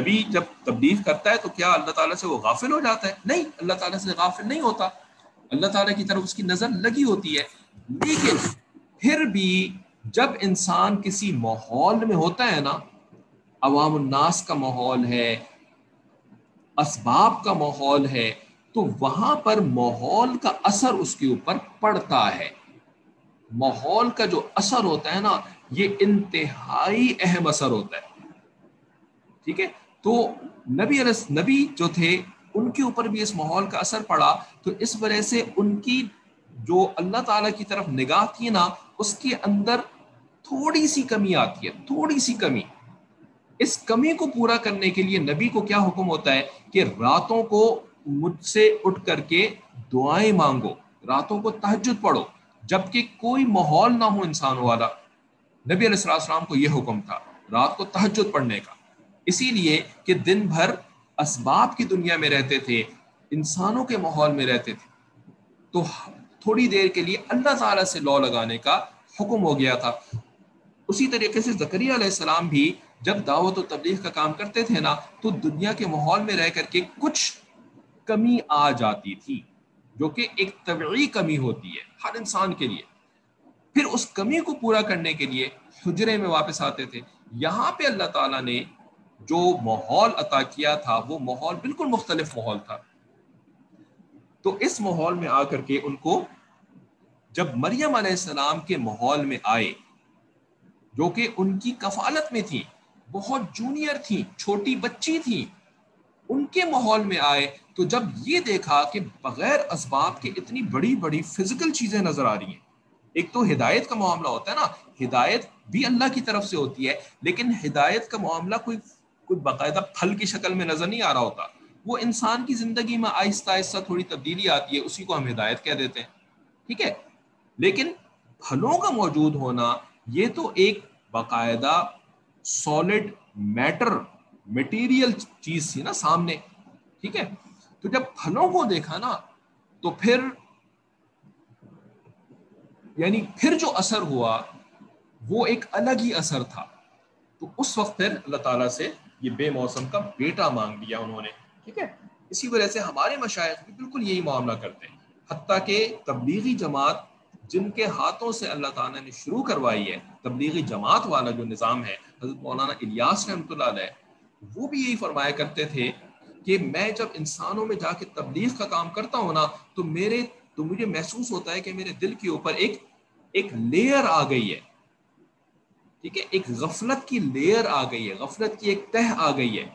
نبی جب تبلیغ کرتا ہے تو کیا اللہ تعالیٰ سے وہ غافل ہو جاتا ہے؟ نہیں، اللہ تعالیٰ سے غافل نہیں ہوتا۔ اللہ تعالیٰ کی طرف اس کی نظر لگی ہوتی ہے۔ لیکن پھر بھی جب انسان کسی ماحول میں ہوتا ہے نا، عوام الناس کا ماحول ہے، اسباب کا ماحول ہے، تو وہاں پر ماحول کا اثر اس کے اوپر پڑتا ہے۔ ماحول کا جو اثر ہوتا ہے نا، یہ انتہائی اہم اثر ہوتا ہے۔ ٹھیک ہے؟ تو نبی علیہ نبی جو تھے، ان کے اوپر بھی اس ماحول کا اثر پڑا۔ تو اس وجہ سے ان کی جو اللہ تعالیٰ کی طرف نگاہ تھی نا، اس کے اندر تھوڑی سی کمی آتی ہے، تھوڑی سی کمی۔ اس کمی کو پورا کرنے کے لیے نبی کو کیا حکم ہوتا ہے؟ کہ راتوں کو مجھ سے اٹھ کر کے دعائیں مانگو، راتوں کو تحجد پڑھو۔ جبکہ کوئی ماحول نہ ہو انسان والا۔ نبی علیہ السلام کو یہ حکم تھا رات کو تحجد پڑھنے کا۔ اسی لیے کہ دن بھر اسباب کی دنیا میں رہتے تھے، انسانوں کے ماحول میں رہتے تھے۔ تو تھوڑی دیر کے لیے اللہ تعالیٰ سے لو لگانے کا حکم ہو گیا تھا۔ اسی طریقے سے زکریہ علیہ السلام بھی جب دعوت و تبلیغ کا کام کرتے تھے نا، تو دنیا کے ماحول میں رہ کر کے کچھ کمی آ جاتی تھی، جو کہ ایک طبعی کمی ہوتی ہے۔ ہر انسان کے لیے۔ پھر اس کمی کو پورا کرنے کے لیے حجرے میں واپس آتے تھے۔ یہاں پہ اللہ تعالیٰ نے جو ماحول عطا کیا تھا، وہ ماحول بالکل مختلف ماحول تھا۔ تو اس ماحول میں آ کر کے ان کو جب مریم علیہ السلام کے ماحول میں آئے، جو کہ ان کی کفالت میں تھی بہت جونیئر تھی چھوٹی بچی تھی ان کے ماحول میں آئے تو جب یہ دیکھا کہ بغیر اسباب کے اتنی بڑی بڑی فزیکل چیزیں نظر آ رہی ہیں، ایک تو ہدایت کا معاملہ ہوتا ہے نا، ہدایت بھی اللہ کی طرف سے ہوتی ہے، لیکن ہدایت کا معاملہ کوئی کوئی باقاعدہ پھل کی شکل میں نظر نہیں آ رہا ہوتا۔ وہ انسان کی زندگی میں آہستہ آہستہ تھوڑی تبدیلی آتی ہے، اسی کو ہم ہدایت کہہ دیتے ہیں۔ ٹھیک ہے؟ لیکن پھلوں کا موجود ہونا یہ تو ایک باقاعدہ سالڈ میٹر مٹیریل چیز تھی نا سامنے، ٹھیک ہے؟ تو جب پھلوں کو دیکھا نا، تو پھر یعنی پھر جو اثر ہوا، وہ ایک الگ ہی اثر تھا۔ تو اس وقت پھر اللہ تعالیٰ سے یہ بے موسم کا بیٹا مانگ لیا انہوں نے، ٹھیک ہے؟ اسی وجہ سے ہمارے مشاہد بھی بالکل یہی معاملہ کرتے ہیں۔ حتیٰ کہ تبلیغی جماعت جن کے ہاتھوں سے اللہ تعالیٰ نے شروع کروائی ہے، تبلیغی جماعت والا جو نظام ہے، حضرت مولانا الیاس رحمۃ اللہ علیہ وہ بھی یہی فرمایا کرتے تھے کہ میں جب انسانوں میں جا کے تبلیغ کا کام کرتا ہوں نا، تو میرے، تو مجھے محسوس ہوتا ہے کہ میرے دل کے اوپر ایک ایک لیئر آ گئی ہے۔ ٹھیک ہے؟ ایک غفلت کی لیئر آ گئی ہے، غفلت کی ایک تہ آ گئی ہے۔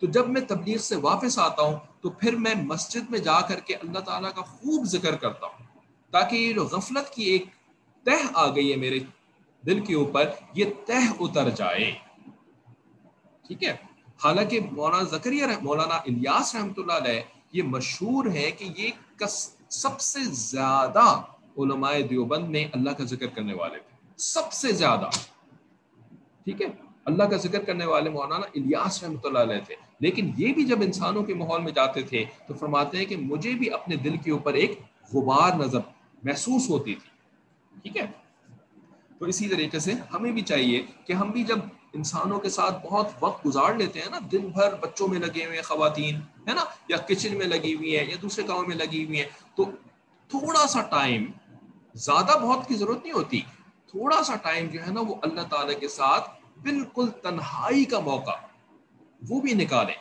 تو جب میں تبلیغ سے واپس آتا ہوں، تو پھر میں مسجد میں جا کر کے اللہ تعالیٰ کا خوب ذکر کرتا ہوں۔ تاکہ یہ جو غفلت کی ایک تہ آ گئی ہے میرے دل کے اوپر، یہ تہ اتر جائے۔ ٹھیک ہے؟ حالانکہ مولانا زکریہ مولانا الیاس رحمۃ اللہ علیہ یہ مشہور ہے کہ یہ سب سے زیادہ علماء دیوبند میں اللہ کا ذکر کرنے والے تھے۔ سب سے زیادہ۔ ٹھیک ہے؟ اللہ کا ذکر کرنے والے مولانا الیاس رحمۃ اللہ علیہ تھے۔ لیکن یہ بھی جب انسانوں کے ماحول میں جاتے تھے تو فرماتے ہیں کہ مجھے بھی اپنے دل کے اوپر ایک غبار نظر محسوس ہوتی تھی۔ ٹھیک ہے؟ تو اسی طریقے سے ہمیں بھی چاہیے کہ ہم بھی جب انسانوں کے ساتھ بہت وقت گزار لیتے ہیں نا، دن بھر بچوں میں لگے ہوئے ہیں خواتین، ہے نا؟ یا کچن میں لگی ہوئی ہیں، یا دوسرے کاموں میں لگی ہوئی ہیں۔ تو تھوڑا سا ٹائم زیادہ بہت کی ضرورت نہیں ہوتی۔ تھوڑا سا ٹائم جو ہے نا، وہ اللہ تعالیٰ کے ساتھ بالکل تنہائی کا موقع، وہ بھی نکالیں۔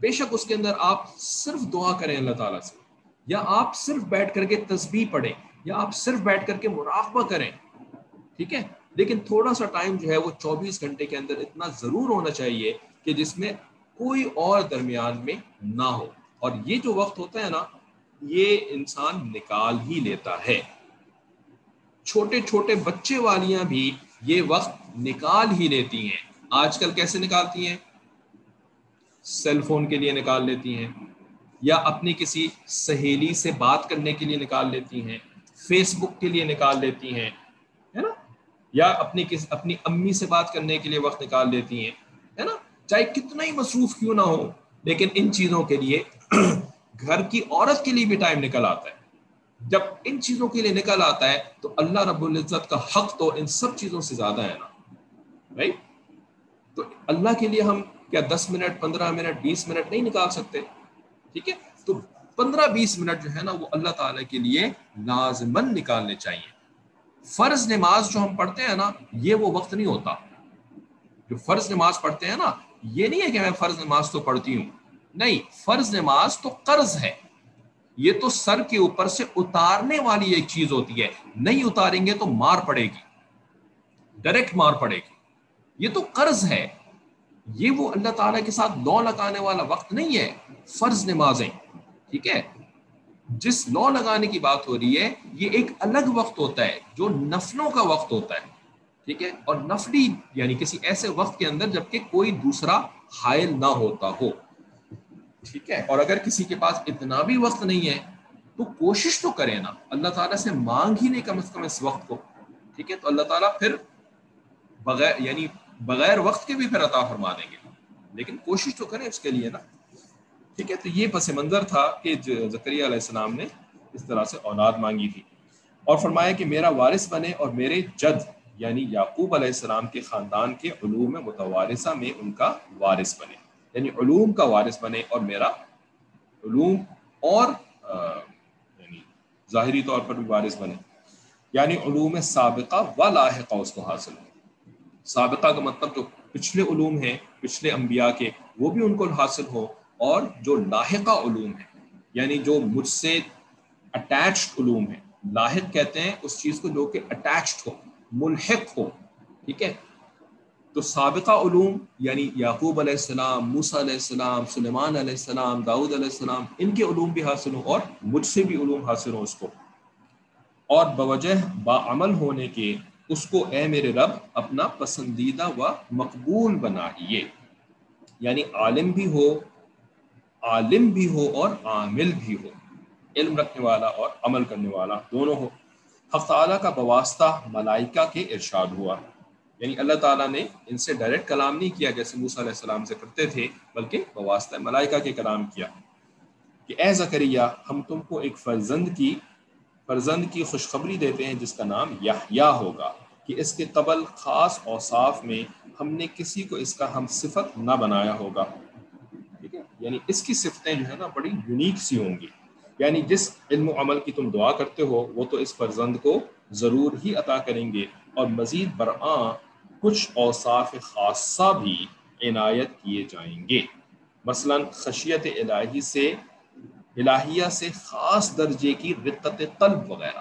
بے شک اس کے اندر آپ صرف دعا کریں اللہ تعالیٰ سے۔ یا آپ صرف بیٹھ کر کے تسبیح پڑھیں، یا آپ صرف بیٹھ کر کے مراقبہ کریں۔ ٹھیک ہے؟ لیکن تھوڑا سا ٹائم جو ہے وہ چوبیس گھنٹے کے اندر اتنا ضرور ہونا چاہیے کہ جس میں کوئی اور درمیان میں نہ ہو۔ اور یہ جو وقت ہوتا ہے نا، یہ انسان نکال ہی لیتا ہے۔ چھوٹے چھوٹے بچے والیاں بھی یہ وقت نکال ہی لیتی ہیں۔ آج کل کیسے نکالتی ہیں؟ سیل فون کے لیے نکال لیتی ہیں۔ یا اپنی کسی سہیلی سے بات کرنے کے لیے نکال لیتی ہیں۔ فیس بک کے لیے نکال لیتی ہیں۔ ہے نا؟ یا اپنی کس اپنی امی سے بات کرنے کے لیے وقت نکال لیتی ہیں، ہے نا؟ چاہے کتنا ہی مصروف کیوں نہ ہو، لیکن ان چیزوں کے لیے گھر کی عورت کے لیے بھی ٹائم نکل آتا ہے۔ جب ان چیزوں کے لیے نکل آتا ہے، تو اللہ رب العزت کا حق تو ان سب چیزوں سے زیادہ ہے نا؟ بھائی تو اللہ کے لیے ہم کیا دس منٹ، پندرہ منٹ، بیس منٹ نہیں نکال سکتے؟ ٹھیک ہے؟ تو پندرہ بیس منٹ جو ہے نا، وہ اللہ تعالیٰ کے لیے لازمن نکالنے چاہیے۔ فرض نماز جو ہم پڑھتے ہیں نا، یہ وہ وقت نہیں ہوتا۔ جو فرض نماز پڑھتے ہیں نا، یہ نہیں ہے کہ میں فرض نماز تو پڑھتی ہوں۔ نہیں، فرض نماز تو قرض ہے۔ یہ تو سر کے اوپر سے اتارنے والی ایک چیز ہوتی ہے۔ نہیں اتاریں گے تو مار پڑے گی۔ ڈائریکٹ مار پڑے گی۔ یہ تو قرض ہے۔ یہ وہ اللہ تعالیٰ کے ساتھ لو لگانے والا وقت نہیں ہے۔ فرض نمازیں۔ ٹھیک ہے؟ جس لو لگانے کی بات ہو رہی ہے، یہ ایک الگ وقت ہوتا ہے، جو نفلوں کا وقت ہوتا ہے، ٹھیک ہے؟ اور نفلی یعنی کسی ایسے وقت کے اندر جبکہ کوئی دوسرا حائل نہ ہوتا ہو، ٹھیک ہے؟ اور اگر کسی کے پاس اتنا بھی وقت نہیں ہے، تو کوشش تو کرے نا، اللہ تعالیٰ سے مانگ ہی نہیں کم از کم اس وقت کو، ٹھیک ہے؟ تو اللہ تعالیٰ پھر بغیر یعنی بغیر وقت کے بھی پھر عطا فرما دیں گے۔ لیکن کوشش تو کریں اس کے لیے نا۔ ٹھیک ہے، تو یہ پس منظر تھا کہ زکریہ علیہ السلام نے اس طرح سے اولاد مانگی تھی۔ اور فرمایا کہ میرا وارث بنے اور میرے جد یعنی یعقوب علیہ السلام کے خاندان کے علوم متوارثہ میں ان کا وارث بنے۔ یعنی علوم کا وارث بنے اور میرا علوم اور یعنی ظاہری طور پر بھی وارث بنے۔ یعنی علوم سابقہ و لاحقہ اس کو حاصل ہو۔ سابقہ کا مطلب جو پچھلے علوم ہیں، پچھلے انبیاء کے، وہ بھی ان کو حاصل ہو۔ اور جو لاحقہ علوم ہے یعنی جو مجھ سے اٹیچڈ علوم ہے لاحق کہتے ہیں اس چیز کو جو کہ اٹیچڈ ہو، ملحق ہو، ٹھیک ہے؟ تو سابقہ علوم یعنی یعقوب علیہ السلام، موسیٰ علیہ السلام، سلیمان علیہ السلام، داؤد علیہ السلام، ان کے علوم بھی حاصل ہوں اور مجھ سے بھی علوم حاصل ہوں اس کو۔ اور بوجہ باعمل ہونے کے اس کو اے میرے رب اپنا پسندیدہ و مقبول بنائیے یعنی عالم بھی ہو عالم بھی ہو اور عامل بھی ہو، علم رکھنے والا اور عمل کرنے والا دونوں ہو۔ حق تعالیٰ کا بواسطہ ملائکہ کے ارشاد ہوا۔ یعنی اللہ تعالیٰ نے ان سے ڈائریکٹ کلام نہیں کیا جیسے موسیٰ علیہ السلام سے کرتے تھے، بلکہ بواسطہ ملائکہ کے کلام کیا۔ کہ اے زکریہ ہم تم کو ایک فرزند کی فرزند کی خوشخبری دیتے ہیں جس کا نام یحییٰ ہوگا۔ کہ اس کے قبل خاص اوصاف میں ہم نے کسی کو اس کا ہم صفت نہ بنایا ہوگا۔ یعنی اس کی صفتیں جو ہے نا بڑی یونیک سی ہوں گی۔ یعنی جس علم و عمل کی تم دعا کرتے ہو، وہ تو اس فرزند کو ضرور ہی عطا کریں گے۔ اور مزید برآں کچھ اوصاف خاصہ بھی عنایت کیے جائیں گے۔ مثلا خشیت الہی سے، الہیہ سے خاص درجے کی رقت قلب وغیرہ۔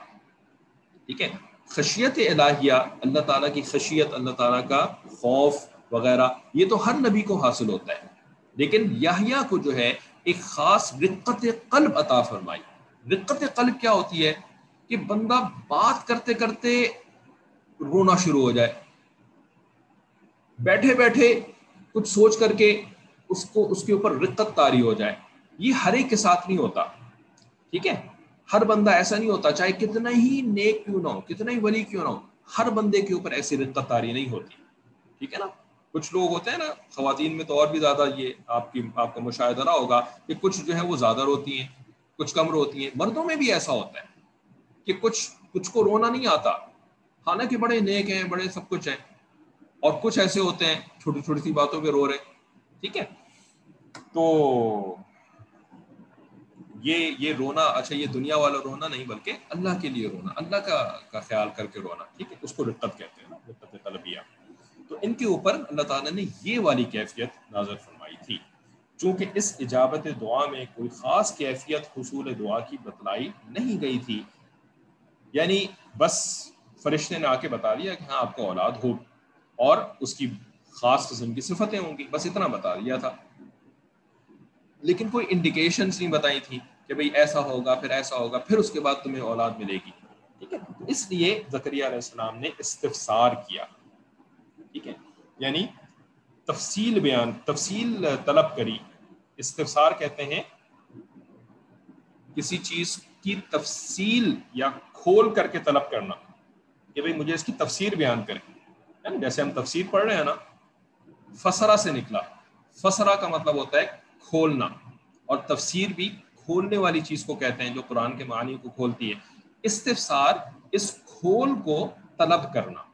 ٹھیک ہے؟ خشیت الہیہ، اللہ تعالیٰ کی خشیت، اللہ تعالیٰ کا خوف وغیرہ، یہ تو ہر نبی کو حاصل ہوتا ہے۔ لیکن یاہیا کو جو ہے ایک خاص رقت قلب عطا فرمائی۔ رقت قلب کیا ہوتی ہے؟ کہ بندہ بات کرتے کرتے رونا شروع ہو جائے۔ بیٹھے بیٹھے کچھ سوچ کر کے اس کو، اس کے اوپر رقت تاری ہو جائے۔ یہ ہر ایک کے ساتھ نہیں ہوتا۔ ٹھیک ہے؟ ہر بندہ ایسا نہیں ہوتا، چاہے کتنا ہی نیک کیوں نہ ہو، کتنا ہی ولی کیوں نہ ہو، ہر بندے کے اوپر ایسی رقت تاری نہیں ہوتی۔ ٹھیک ہے نا؟ کچھ لوگ ہوتے ہیں نا، خواتین میں تو اور بھی زیادہ یہ آپ کی، آپ کا مشاہدہ رہا ہوگا کہ کچھ جو ہے وہ زیادہ روتی ہیں، کچھ کم روتی ہیں۔ مردوں میں بھی ایسا ہوتا ہے کہ کچھ کچھ کو رونا نہیں آتا۔ حالانکہ بڑے نیک ہیں، بڑے سب کچھ ہیں۔ اور کچھ ایسے ہوتے ہیں، چھوٹی چھوٹی سی باتوں پہ رو رہے ٹھیک ہے؟ تو یہ یہ رونا اچھا یہ دنیا والا رونا نہیں، بلکہ اللہ کے لیے رونا، اللہ کا کا خیال کر کے رونا۔ ٹھیک ہے؟ اس کو رقت کہتے ہیں نا رقت طلبیہ۔ ان کے اوپر اللہ تعالیٰ نے یہ والی کیفیت نازر فرمائی تھی۔ چونکہ اس اجابت دعا میں کوئی خاص کیفیت حصول دعا کی بتلائی نہیں گئی تھی۔ یعنی بس فرشتے نے آ کے بتا دیا کہ ہاں آپ کو اولاد ہو اور اس کی خاص قسم کی صفتیں ہوں گی۔ بس اتنا بتا دیا تھا۔ لیکن کوئی انڈیکیشنز نہیں بتائی تھی کہ بھئی ایسا ہوگا، پھر ایسا ہوگا، پھر اس کے بعد تمہیں اولاد ملے گی۔ ٹھیک ہے؟ اس لیے زکریہ علیہ السلام نے استفسار کیا۔ ٹھیک ہے۔ یعنی تفصیل بیان، تفصیل طلب کری۔ استفسار کہتے ہیں کسی چیز کی تفصیل یا کھول کر کے طلب کرنا کہ بھئی مجھے اس کی تفسیر بیان کریں۔ یعنی جیسے ہم تفسیر پڑھ رہے ہیں نا فسرا سے نکلا۔ فسرا کا مطلب ہوتا ہے کھولنا۔ اور تفسیر بھی کھولنے والی چیز کو کہتے ہیں جو قرآن کے معنی کو کھولتی ہے۔ استفسار، اس کھول کو طلب کرنا۔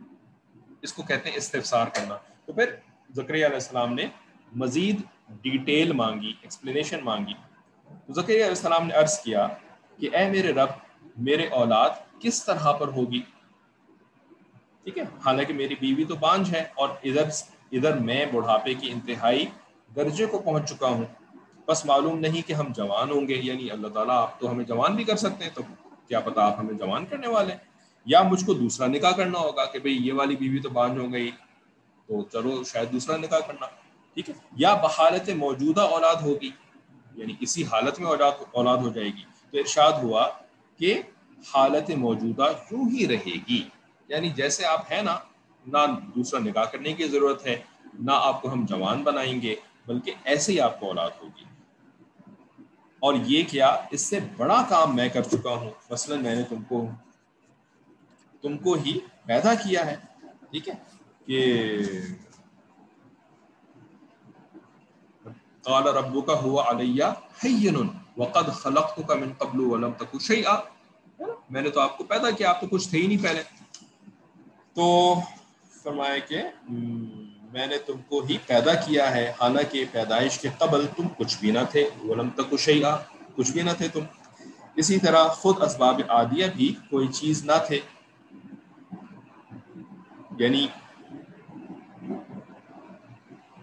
اس کو کہتے ہیں استفسار کرنا۔ تو پھر علیہ السلام نے مزید ڈیٹیل مانگی ایکسپلینیشن مانگی۔ تو علیہ السلام نے عرض کیا کہ اے میرے رب، میرے اولاد کس طرح پر ہوگی؟ ٹھیک ہے؟ حالانکہ میری بیوی تو بانج ہے اور ادھر ادھر میں بڑھاپے کی انتہائی درجے کو پہنچ چکا ہوں۔ بس معلوم نہیں کہ ہم جوان ہوں گے یعنی اللہ تعالیٰ آپ تو ہمیں جوان بھی کر سکتے ہیں، تو کیا پتا آپ ہمیں جوان کرنے والے ہیں۔ یا مجھ کو دوسرا نکاح کرنا ہوگا کہ بھئی یہ والی بیوی تو بانج ہو گئی، تو چلو شاید دوسرا نکاح کرنا، ٹھیک ہے؟ یا بحالت موجودہ اولاد ہوگی یعنی اسی حالت میں اولاد ہو جائے گی، تو ارشاد ہوا کہ حالت موجودہ یوں ہی رہے گی۔ یعنی جیسے آپ ہیں نا، نہ دوسرا نکاح کرنے کی ضرورت ہے، نہ آپ کو ہم جوان بنائیں گے، بلکہ ایسے ہی آپ کو اولاد ہوگی۔ اور یہ کیا، اس سے بڑا کام میں کر چکا ہوں۔ مثلا میں نے تم کو تم کو ہی پیدا کیا ہے، ٹھیک ہے؟ کہ قال ربک ہوا علیہ حین وقد خلقتک من قبل ولم تک شیئا۔ میں نے تو آپ کو پیدا کیا، آپ تو کچھ تھے ہی نہیں پہلے۔ تو فرمایا کہ میں نے تم کو ہی پیدا کیا ہے، حالانکہ پیدائش کے قبل تم کچھ بھی نہ تھے، ولم تک شیئا، کچھ بھی نہ تھے تم۔ اسی طرح خود اسباب عادیہ بھی کوئی چیز نہ تھے۔ یعنی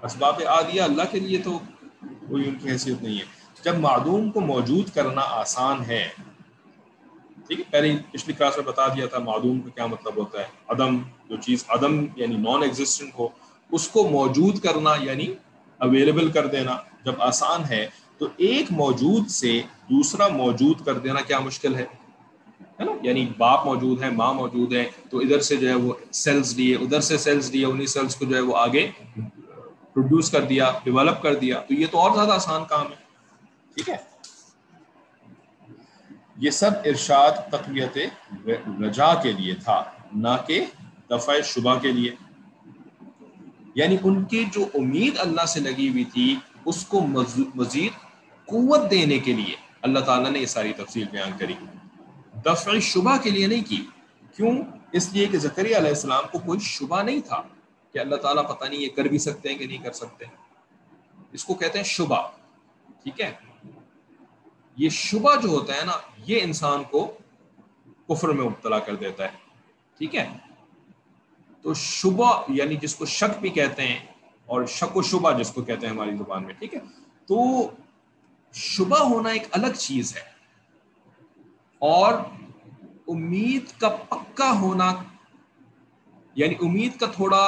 اسباب عادیہ اللہ کے لیے تو کوئی ان کی حیثیت نہیں ہے۔ جب معدوم کو موجود کرنا آسان ہے، ٹھیک ہے، پہلے پچھلی کلاس میں بتا دیا تھا معدوم کا کیا مطلب ہوتا ہے۔ عدم، جو چیز عدم یعنی نان ایگزسٹنٹ ہو، اس کو موجود کرنا یعنی اویلیبل کر دینا۔ جب آسان ہے تو ایک موجود سے دوسرا موجود کر دینا کیا مشکل ہے؟ ہے نا؟ یعنی باپ موجود ہے ماں موجود ہے تو ادھر سے جو ہے وہ سیلز لیے ادھر سے سیلز لیے انہیں سیلز کو جو ہے وہ آگے پروڈیوس کر دیا ڈیولپ کر دیا۔ تو یہ تو اور زیادہ آسان کام ہے۔ ٹھیک ہے؟ یہ سب ارشاد تقویت رجا کے لیے تھا، نہ کہ دفع شبہ کے لیے۔ یعنی ان کی جو امید اللہ سے لگی ہوئی تھی، اس کو مزید قوت دینے کے لیے۔ اللہ تعالیٰ نے یہ ساری تفصیل بیان کری۔ دفع شبہ کے لیے نہیں کی۔ کیوں؟ اس لیے کہ زکری علیہ السلام کو کوئی شبہ نہیں تھا کہ اللہ تعالیٰ پتہ نہیں یہ کر بھی سکتے ہیں کہ نہیں کر سکتے اس کو کہتے ہیں شبہ۔ ٹھیک ہے؟ یہ شبہ جو ہوتا ہے نا، یہ انسان کو کفر میں مبتلا کر دیتا ہے۔ ٹھیک ہے؟ تو شبہ یعنی جس کو شک بھی کہتے ہیں اور شک و شبہ جس کو کہتے ہیں ہماری زبان میں۔ ٹھیک ہے؟ تو شبہ ہونا ایک الگ چیز ہے۔ اور امید کا پکا ہونا یعنی امید کا تھوڑا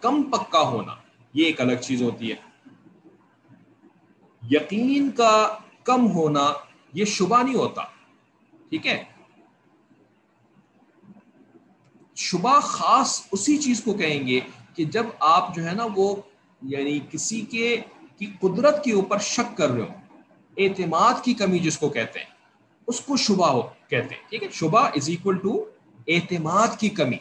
کم پکا ہونا، یہ ایک الگ چیز ہوتی ہے۔ یقین کا کم ہونا، یہ شبہ نہیں ہوتا، ٹھیک ہے؟ شبہ خاص اسی چیز کو کہیں گے کہ جب آپ جو ہے نا وہ یعنی کسی کے، کی قدرت کے اوپر شک کر رہے ہو اعتماد کی کمی جس کو کہتے ہیں۔ اس کو شبہ ہو، کہتے ہیں، ٹھیک ہے؟ شبہ از اکول ٹو اعتماد کی کمی،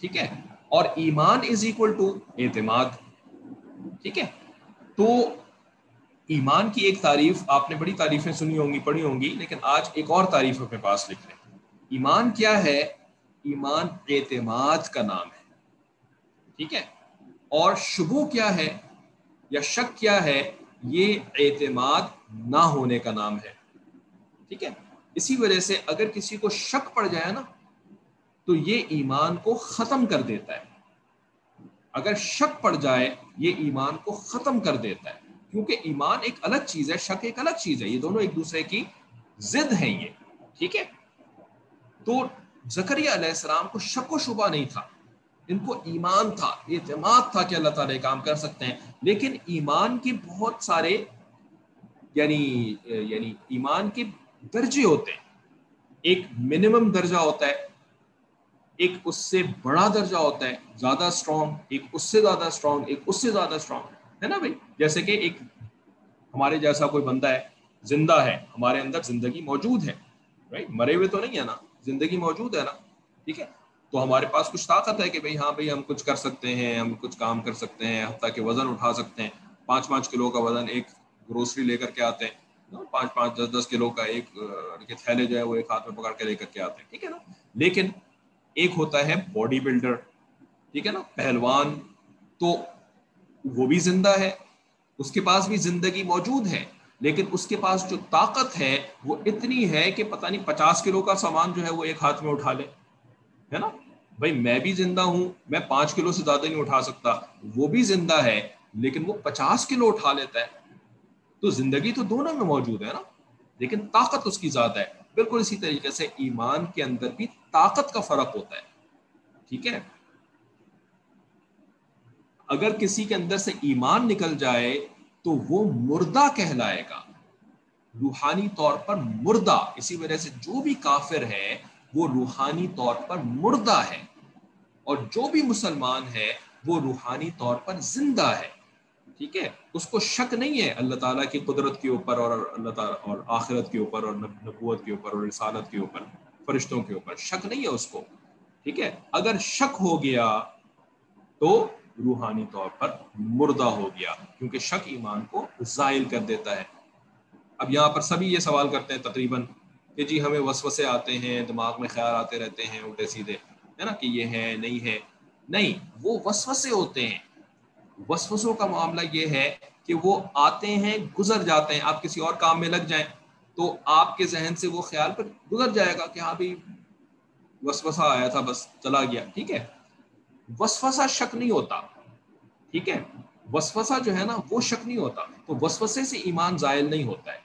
ٹھیک ہے؟ اور ایمان از اکول ٹو اعتماد، ٹھیک ہے؟ تو ایمان کی ایک تعریف، آپ نے بڑی تعریفیں سنی ہوں گی، پڑھی ہوں گی، لیکن آج ایک اور تعریف اپنے پاس لکھ لیں ایمان کیا ہے؟ ایمان اعتماد کا نام ہے، ٹھیک ہے؟ اور شبو کیا ہے؟ یا شک کیا ہے؟ یہ اعتماد نہ ہونے کا نام ہے۔ ٹھیک ہے؟ اسی وجہ سے اگر کسی کو شک پڑ جائے نا، تو یہ ایمان کو ختم کر دیتا ہے۔ اگر شک پڑ جائے، یہ ایمان کو ختم کر دیتا ہے۔ کیونکہ ایمان ایک الگ چیز ہے، شک ایک الگ چیز ہے۔ یہ دونوں ایک دوسرے کی ضد ہیں یہ۔ ٹھیک ہے؟ تو زکریہ علیہ السلام کو شک و شبہ نہیں تھا۔ ان کو ایمان تھا، اعتماد تھا کہ اللہ تعالیٰ کام کر سکتے ہیں۔ لیکن ایمان کے بہت سارے یعنی یعنی ایمان کے درجے ہوتے ہیں۔ ایک منیمم درجہ ہوتا ہے، ایک اس سے بڑا درجہ ہوتا ہے، زیادہ اسٹرانگ ایک اس سے زیادہ اسٹرانگ ایک اس سے زیادہ اسٹرانگ ہے نا بھائی؟ جیسے کہ ایک ہمارے جیسا کوئی بندہ ہے، زندہ ہے، ہمارے اندر زندگی موجود ہے مرے ہوئے تو نہیں ہے نا، زندگی موجود ہے نا، ٹھیک ہے؟ تو ہمارے پاس کچھ طاقت ہے کہ بھائی ہاں بھائی، ہم کچھ کر سکتے ہیں، ہم کچھ کام کر سکتے ہیں، حتیٰ کہ وزن اٹھا سکتے ہیں۔ پانچ پانچ کلو کا وزن ایک گروسری لے کر کے آتے ہیں۔ پانچ پانچ دس دس کلو کا ایک تھیلے جو ہے وہ ایک ہاتھ میں پکڑ کے لے کر کے آتے ہیں، ٹھیک ہے نا؟ لیکن ایک ہوتا ہے باڈی بلڈر، ٹھیک ہے نا؟ پہلوان تو وہ بھی زندہ ہے، اس کے پاس بھی زندگی موجود ہے، لیکن اس کے پاس جو طاقت ہے وہ اتنی ہے کہ پتہ نہیں پچاس کلو کا سامان جو ہے وہ ایک ہاتھ میں اٹھا لے، ہے نا؟ بھائی میں بھی زندہ ہوں، میں پانچ کلو سے زیادہ نہیں اٹھا سکتا، وہ بھی زندہ ہے، لیکن وہ پچاس کلو اٹھا لیتا ہے تو زندگی تو دونوں میں موجود ہے نا، لیکن طاقت اس کی زیادہ ہے۔ بالکل اسی طریقے سے ایمان کے اندر بھی طاقت کا فرق ہوتا ہے۔ ٹھیک ہے؟ اگر کسی کے اندر سے ایمان نکل جائے تو وہ مردہ کہلائے گا۔ روحانی طور پر مردہ، اسی وجہ سے جو بھی کافر ہے، وہ روحانی طور پر مردہ ہے۔ اور جو بھی مسلمان ہے، وہ روحانی طور پر زندہ ہے۔ ٹھیک ہے؟ اس کو شک نہیں ہے اللہ تعالیٰ کی قدرت کے اوپر اور اللہ تعالیٰ اور آخرت کے اوپر اور نبوت کے اوپر اور رسالت کے اوپر، فرشتوں کے اوپر شک نہیں ہے اس کو، ٹھیک ہے؟ اگر شک ہو گیا تو روحانی طور پر مردہ ہو گیا، کیونکہ شک ایمان کو زائل کر دیتا ہے۔ اب یہاں پر سبھی یہ سوال کرتے ہیں تقریباً کہ جی ہمیں وسوسے آتے ہیں، دماغ میں خیال آتے رہتے ہیں، الٹے سیدھے، ہے نا؟ کہ یہ ہے، نہیں ہے۔ نہیں، وہ وسوسے ہوتے ہیں۔ وسوسوں کا معاملہ یہ ہے کہ وہ آتے ہیں، گزر جاتے ہیں، آپ کسی اور کام میں لگ جائیں تو آپ کے ذہن سے وہ خیال پر گزر جائے گا کہ ہاں بھی وسوسہ آیا تھا، بس چلا گیا، ٹھیک ہے؟ وسوسہ شک نہیں ہوتا، ٹھیک ہے؟ وسوسہ جو ہے نا، وہ شک نہیں ہوتا، تو وسوسے سے ایمان زائل نہیں ہوتا ہے،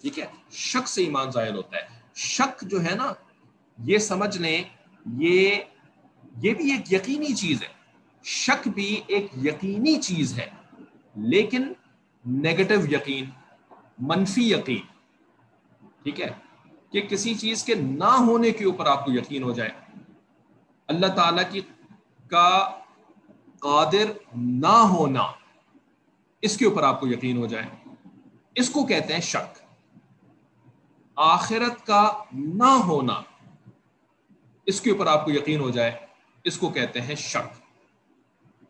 ٹھیک ہے؟ شک سے ایمان زائل ہوتا ہے۔ شک جو ہے نا، یہ سمجھ لیں، یہ یہ بھی ایک یقینی چیز ہے۔ شک بھی ایک یقینی چیز ہے، لیکن نیگیٹو یقین، منفی یقین۔ ٹھیک ہے؟ کہ کسی چیز کے نہ ہونے کے اوپر آپ کو یقین ہو جائے۔ اللہ تعالی کی کا قادر نہ ہونا، اس کے اوپر آپ کو یقین ہو جائے۔ اس کو کہتے ہیں شک۔ آخرت کا نہ ہونا، اس کے اوپر آپ کو یقین ہو جائے۔ اس کو کہتے ہیں شک۔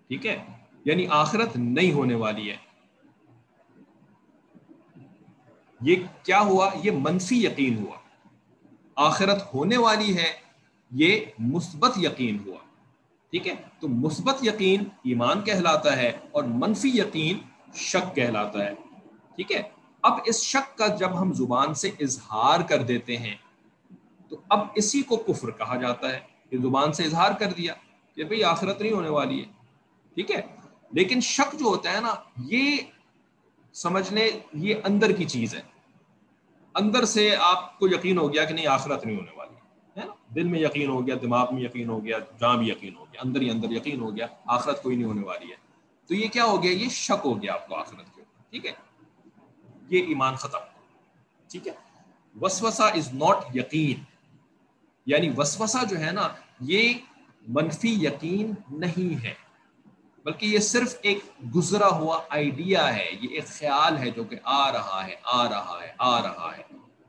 ٹھیک ہے؟ یعنی آخرت نہیں ہونے والی ہے۔ یہ کیا ہوا؟ یہ منفی یقین ہوا۔ آخرت ہونے والی ہے، یہ مثبت یقین ہوا۔ ٹھیک ہے؟ تو مثبت یقین ایمان کہلاتا ہے اور منفی یقین شک کہلاتا ہے۔ ٹھیک ہے؟ اب اس شک کا جب ہم زبان سے اظہار کر دیتے ہیں، تو اب اسی کو کفر کہا جاتا ہے۔ کہ زبان سے اظہار کر دیا کہ بھئی آخرت نہیں ہونے والی ہے۔ ٹھیک ہے؟ لیکن شک جو ہوتا ہے نا، یہ سمجھ لیں یہ اندر کی چیز ہے۔ اندر سے آپ کو یقین ہو گیا کہ نہیں، آخرت نہیں ہونے والی۔ ہے نا؟ دل میں یقین ہو گیا، دماغ میں یقین ہو گیا جہاں بھی یقین ہو گیا، اندر ہی اندر یقین ہو گیا، آخرت کوئی نہیں ہونے والی ہے۔ تو یہ کیا ہو گیا؟ یہ شک ہو گیا آپ کو آخرت کے اوپر، ٹھیک ہے؟ یہ ایمان ختم۔ ٹھیک ہے؟ وسوسا از ناٹ یقین۔ یعنی وسوسا جو ہے نا، یہ منفی یقین نہیں ہے۔ بلکہ یہ صرف ایک گزرا ہوا آئیڈیا ہے، یہ ایک خیال ہے جو کہ آ رہا ہے، آ رہا ہے، آ رہا ہے۔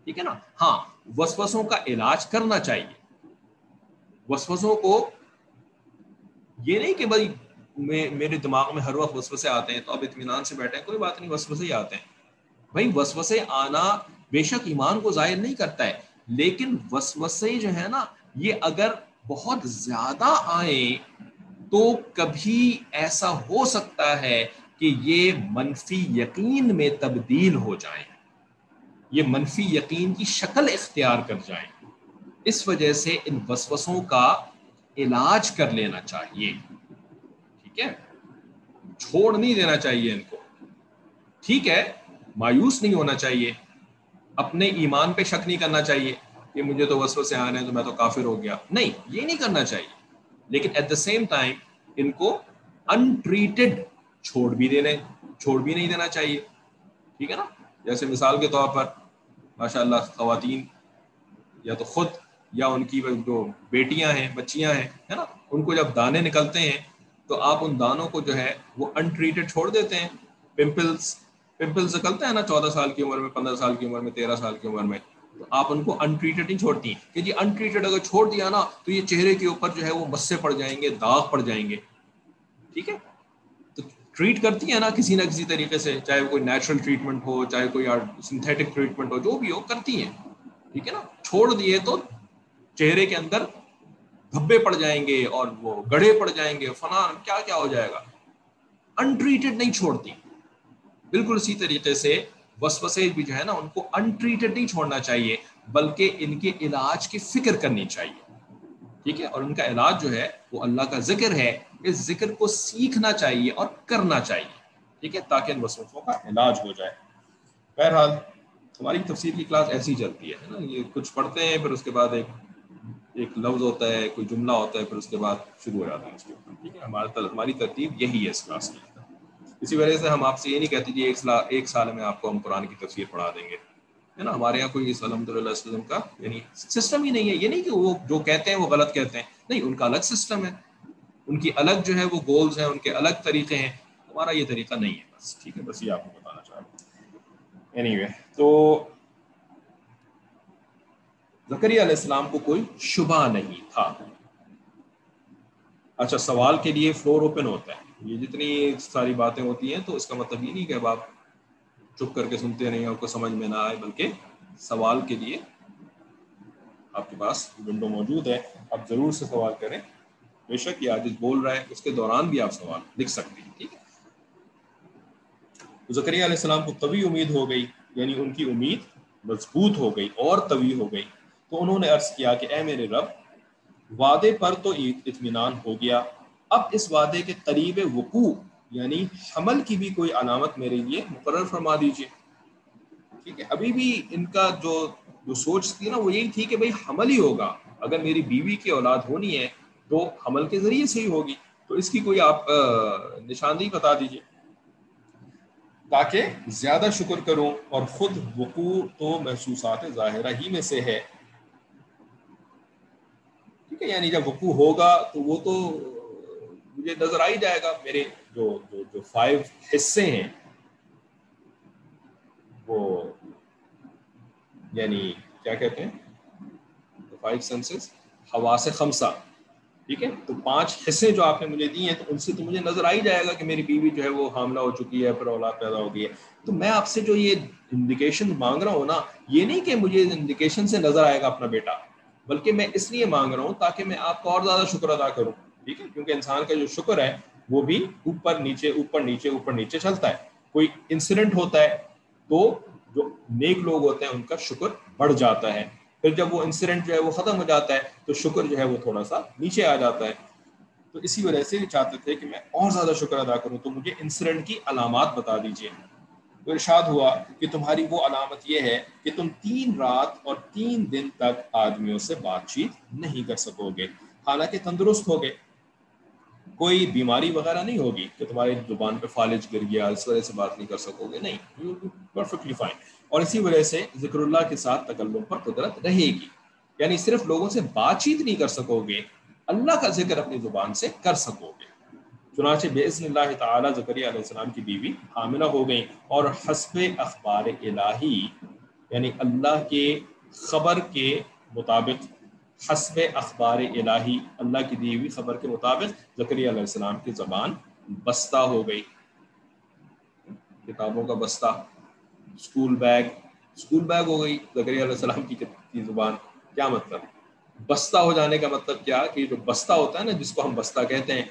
ٹھیک ہے نا؟ ہاں وسوسوں کا علاج کرنا چاہیے۔ وسوسوں کو یہ نہیں کہ بھائی میرے دماغ میں ہر وقت وسوسے آتے ہیں تو اب اطمینان سے بیٹھے کوئی بات نہیں، وسوسے ہی آتے ہیں۔ بھائی، وسوسے آنا بے شک ایمان کو ظاہر نہیں کرتا ہے، لیکن وسوسے جو ہے نا، یہ اگر بہت زیادہ آئیں تو کبھی ایسا ہو سکتا ہے کہ یہ منفی یقین میں تبدیل ہو جائیں یہ منفی یقین کی شکل اختیار کر جائیں اس وجہ سے ان وسوسوں کا علاج کر لینا چاہیے۔ ٹھیک ہے؟ چھوڑ نہیں دینا چاہیے ان کو۔ ٹھیک ہے؟ مایوس نہیں ہونا چاہیے۔ اپنے ایمان پہ شک نہیں کرنا چاہیے کہ مجھے تو وسوسے آ رہے ہیں تو میں تو کافر ہو گیا۔ نہیں، یہ نہیں کرنا چاہیے۔ لیکن ایٹ دا سیم ٹائم ان کو انٹریٹڈ چھوڑ بھی دینے، چھوڑ بھی نہیں دینا چاہیے۔ ٹھیک ہے نا؟ جیسے مثال کے طور پر ماشاء اللہ خواتین یا تو خود یا ان کی جو بیٹیاں ہیں، بچیاں ہیں، ہے نا؟ ان کو جب دانے نکلتے ہیں، تو آپ ان دانوں کو جو ہے، وہ انٹریٹڈ چھوڑ دیتے ہیں۔ پمپلس پمپلس نکلتے ہیں نا چودہ سال کی عمر میں، پندرہ سال کی عمر میں، تیرہ سال کی عمر میں۔ آپ ان کو انٹریٹڈ نہیں چھوڑتی۔ کہ جی انٹریٹڈ اگر چھوڑ دیا نا، تو یہ چہرے کے اوپر جو ہے وہ مسے پڑ جائیں گے، داغ پڑ جائیں گے۔ ٹھیک ہے؟ تو ٹریٹ کرتی ہیں نا کسی نہ کسی طریقے سے، چاہے کوئی نیچرل ٹریٹمنٹ ہو، چاہے کوئی سنتھیٹک ٹریٹمنٹ ہو، جو بھی ہو، کرتی ہیں۔ ٹھیک ہے نا؟ چھوڑ دیے تو چہرے کے اندر دھبے پڑ جائیں گے اور وہ گڑھے پڑ جائیں گے۔ فلاں، کیا کیا ہو جائے گا؟ انٹریٹڈ نہیں چھوڑتی۔ بالکل اسی طریقے سے وسوسے بھی جو ہے نا ان کو انٹریٹڈ نہیں چھوڑنا چاہیے، بلکہ ان کے علاج کی فکر کرنی چاہیے۔ ٹھیک ہے؟ اور ان کا علاج جو ہے، وہ اللہ کا ذکر ہے، اس ذکر کو سیکھنا چاہیے اور کرنا چاہیے۔ ٹھیک ہے؟ تاکہ ان وسوسوں کا علاج ہو جائے۔ بہرحال، ہماری تفسیر کی کلاس ایسی چلتی ہے نا؟ یہ کچھ پڑھتے ہیں، پھر اس کے بعد ایک ایک لفظ ہوتا ہے، کوئی جملہ ہوتا ہے، پھر اس کے بعد شروع ہو جاتا ہے اس کے اوپر۔ ٹھیک ہے؟ ہمارا ہماری ترتیب یہی ہے اس کلاس کی۔ اسی وجہ سے ہم آپ سے یہ نہیں کہتے جی ایک سال ایک سال میں آپ کو ہم قرآن کی تفسیر پڑھا دیں گے۔ ہے نا؟ ہمارے یہاں کوئی الحمد للہ وسلم کا یعنی سسٹم ہی نہیں ہے۔ یہ نہیں کہ وہ جو کہتے ہیں وہ غلط کہتے ہیں۔ نہیں، ان کا الگ سسٹم ہے۔ ان کی الگ جو ہے وہ گولز ہیں، ان کے الگ طریقے ہیں۔ ہمارا یہ طریقہ نہیں ہے۔ بس ٹھیک ہے، بس یہ آپ کو بتانا چاہ رہا ہوں۔ اینی وے تو زکریہ علیہ السلام کو کوئی شبہ نہیں تھا۔ اچھا سوال کے لیے فلور اوپن ہوتا ہے۔ یہ جتنی ساری باتیں ہوتی ہیں تو اس کا مطلب یہ نہیں کہ اب آپ چپ کر کے سنتے نہیں آپ کو سمجھ میں نہ آئے، بلکہ سوال کے لیے آپ کے پاس ونڈو موجود ہے۔ آپ ضرور سے سوال کریں۔ بے شک یہ عاجز بول رہا ہے۔ اس کے دوران بھی آپ سوال لکھ سکتے ہیں، ٹھیک ہے؟ زکریہ علیہ السلام کو طوی امید ہو گئی یعنی ان کی امید مضبوط ہو گئی اور طوی ہو گئی۔ تو انہوں نے عرض کیا کہ اے میرے رب، وعدے پر تو اطمینان ہو گیا۔ اب اس وعدے کے قریب وقوع یعنی حمل کی بھی کوئی علامت میرے لیے مقرر فرما دیجیے ٹھیک ہے، ابھی بھی ان کا جو جو سوچ تھی نا، وہ یہی تھی کہ بھائی حمل ہی ہوگا۔ اگر میری بیوی کی اولاد ہونی ہے تو حمل کے ذریعے سے ہی ہوگی۔ تو اس کی کوئی آپ نشاندہی بتا دیجیے تاکہ زیادہ شکر کروں اور خود وقوع تو محسوسات ظاہرہ ہی میں سے ہے۔ ٹھیک ہے یعنی جب وقوع ہوگا تو وہ تو مجھے نظر آ ہی جائے گا، میرے جو جو جو فائیو حصے ہیں، وہ یعنی کیا کہتے ہیں؟ فائیو سینسز ہوا سے خمسہ، ٹھیک ہے؟ تو پانچ حصے جو آپ نے مجھے دیے ہیں، تو ان سے تو مجھے نظر آ ہی جائے گا کہ میری بیوی جو ہے وہ حاملہ ہو چکی ہے، پھر اولاد پیدا ہو گئی ہے۔ تو میں آپ سے جو یہ انڈیکیشن مانگ رہا ہوں نا، یہ نہیں کہ مجھے انڈیکیشن سے نظر آئے گا اپنا بیٹا، بلکہ میں اس لیے مانگ رہا ہوں تاکہ میں آپ کو اور زیادہ شکر ادا کروں۔ ٹھیک ہے؟ کیونکہ انسان کا جو شکر ہے، وہ بھی اوپر نیچے اوپر نیچے اوپر نیچے چلتا ہے۔ کوئی انسیڈنٹ ہوتا ہے تو جو نیک لوگ ہوتے ہیں، ان کا شکر بڑھ جاتا ہے۔ پھر جب وہ انسیڈنٹ جو ہے وہ ختم ہو جاتا ہے، تو شکر جو ہے وہ تھوڑا سا نیچے آ جاتا ہے۔ تو اسی وجہ سے یہ چاہتے تھے کہ میں اور زیادہ شکر ادا کروں۔ تو مجھے انسیڈنٹ کی علامات بتا دیجیے تو ارشاد ہوا کہ تمہاری وہ علامت یہ ہے کہ تم تین رات اور تین دن تک آدمیوں سے بات چیت نہیں کر سکو گے۔ حالانکہ تندرست ہوگے۔ کوئی بیماری وغیرہ نہیں ہوگی کہ تمہاری زبان پہ فالج گر گیا، اس وجہ سے بات نہیں کر سکو گے۔ نہیں پرفیکٹلی فائن اور اسی وجہ سے ذکر اللہ کے ساتھ تکلم پر قدرت رہے گی۔ یعنی صرف لوگوں سے بات چیت نہیں کر سکو گے، اللہ کا ذکر اپنی زبان سے کر سکو گے۔ چنانچہ بزن اللہ تعالیٰ زکریہ علیہ السلام کی بیوی حاملہ ہو گئیں اور حسب اخبار الہی یعنی اللہ کے خبر کے مطابق حسب اخبار الہی، اللہ کی دی ہوئی خبر کے مطابق زکریہ علیہ السلام کی زبان بستہ ہو گئی۔ کتابوں کا بستہ اسکول بیگ اسکول بیگ ہو گئی زکریہ علیہ السلام کی زبان۔ کیا مطلب؟ بستہ ہو جانے کا مطلب کیا؟ کہ جو بستہ ہوتا ہے نا، جس کو ہم بستہ کہتے ہیں،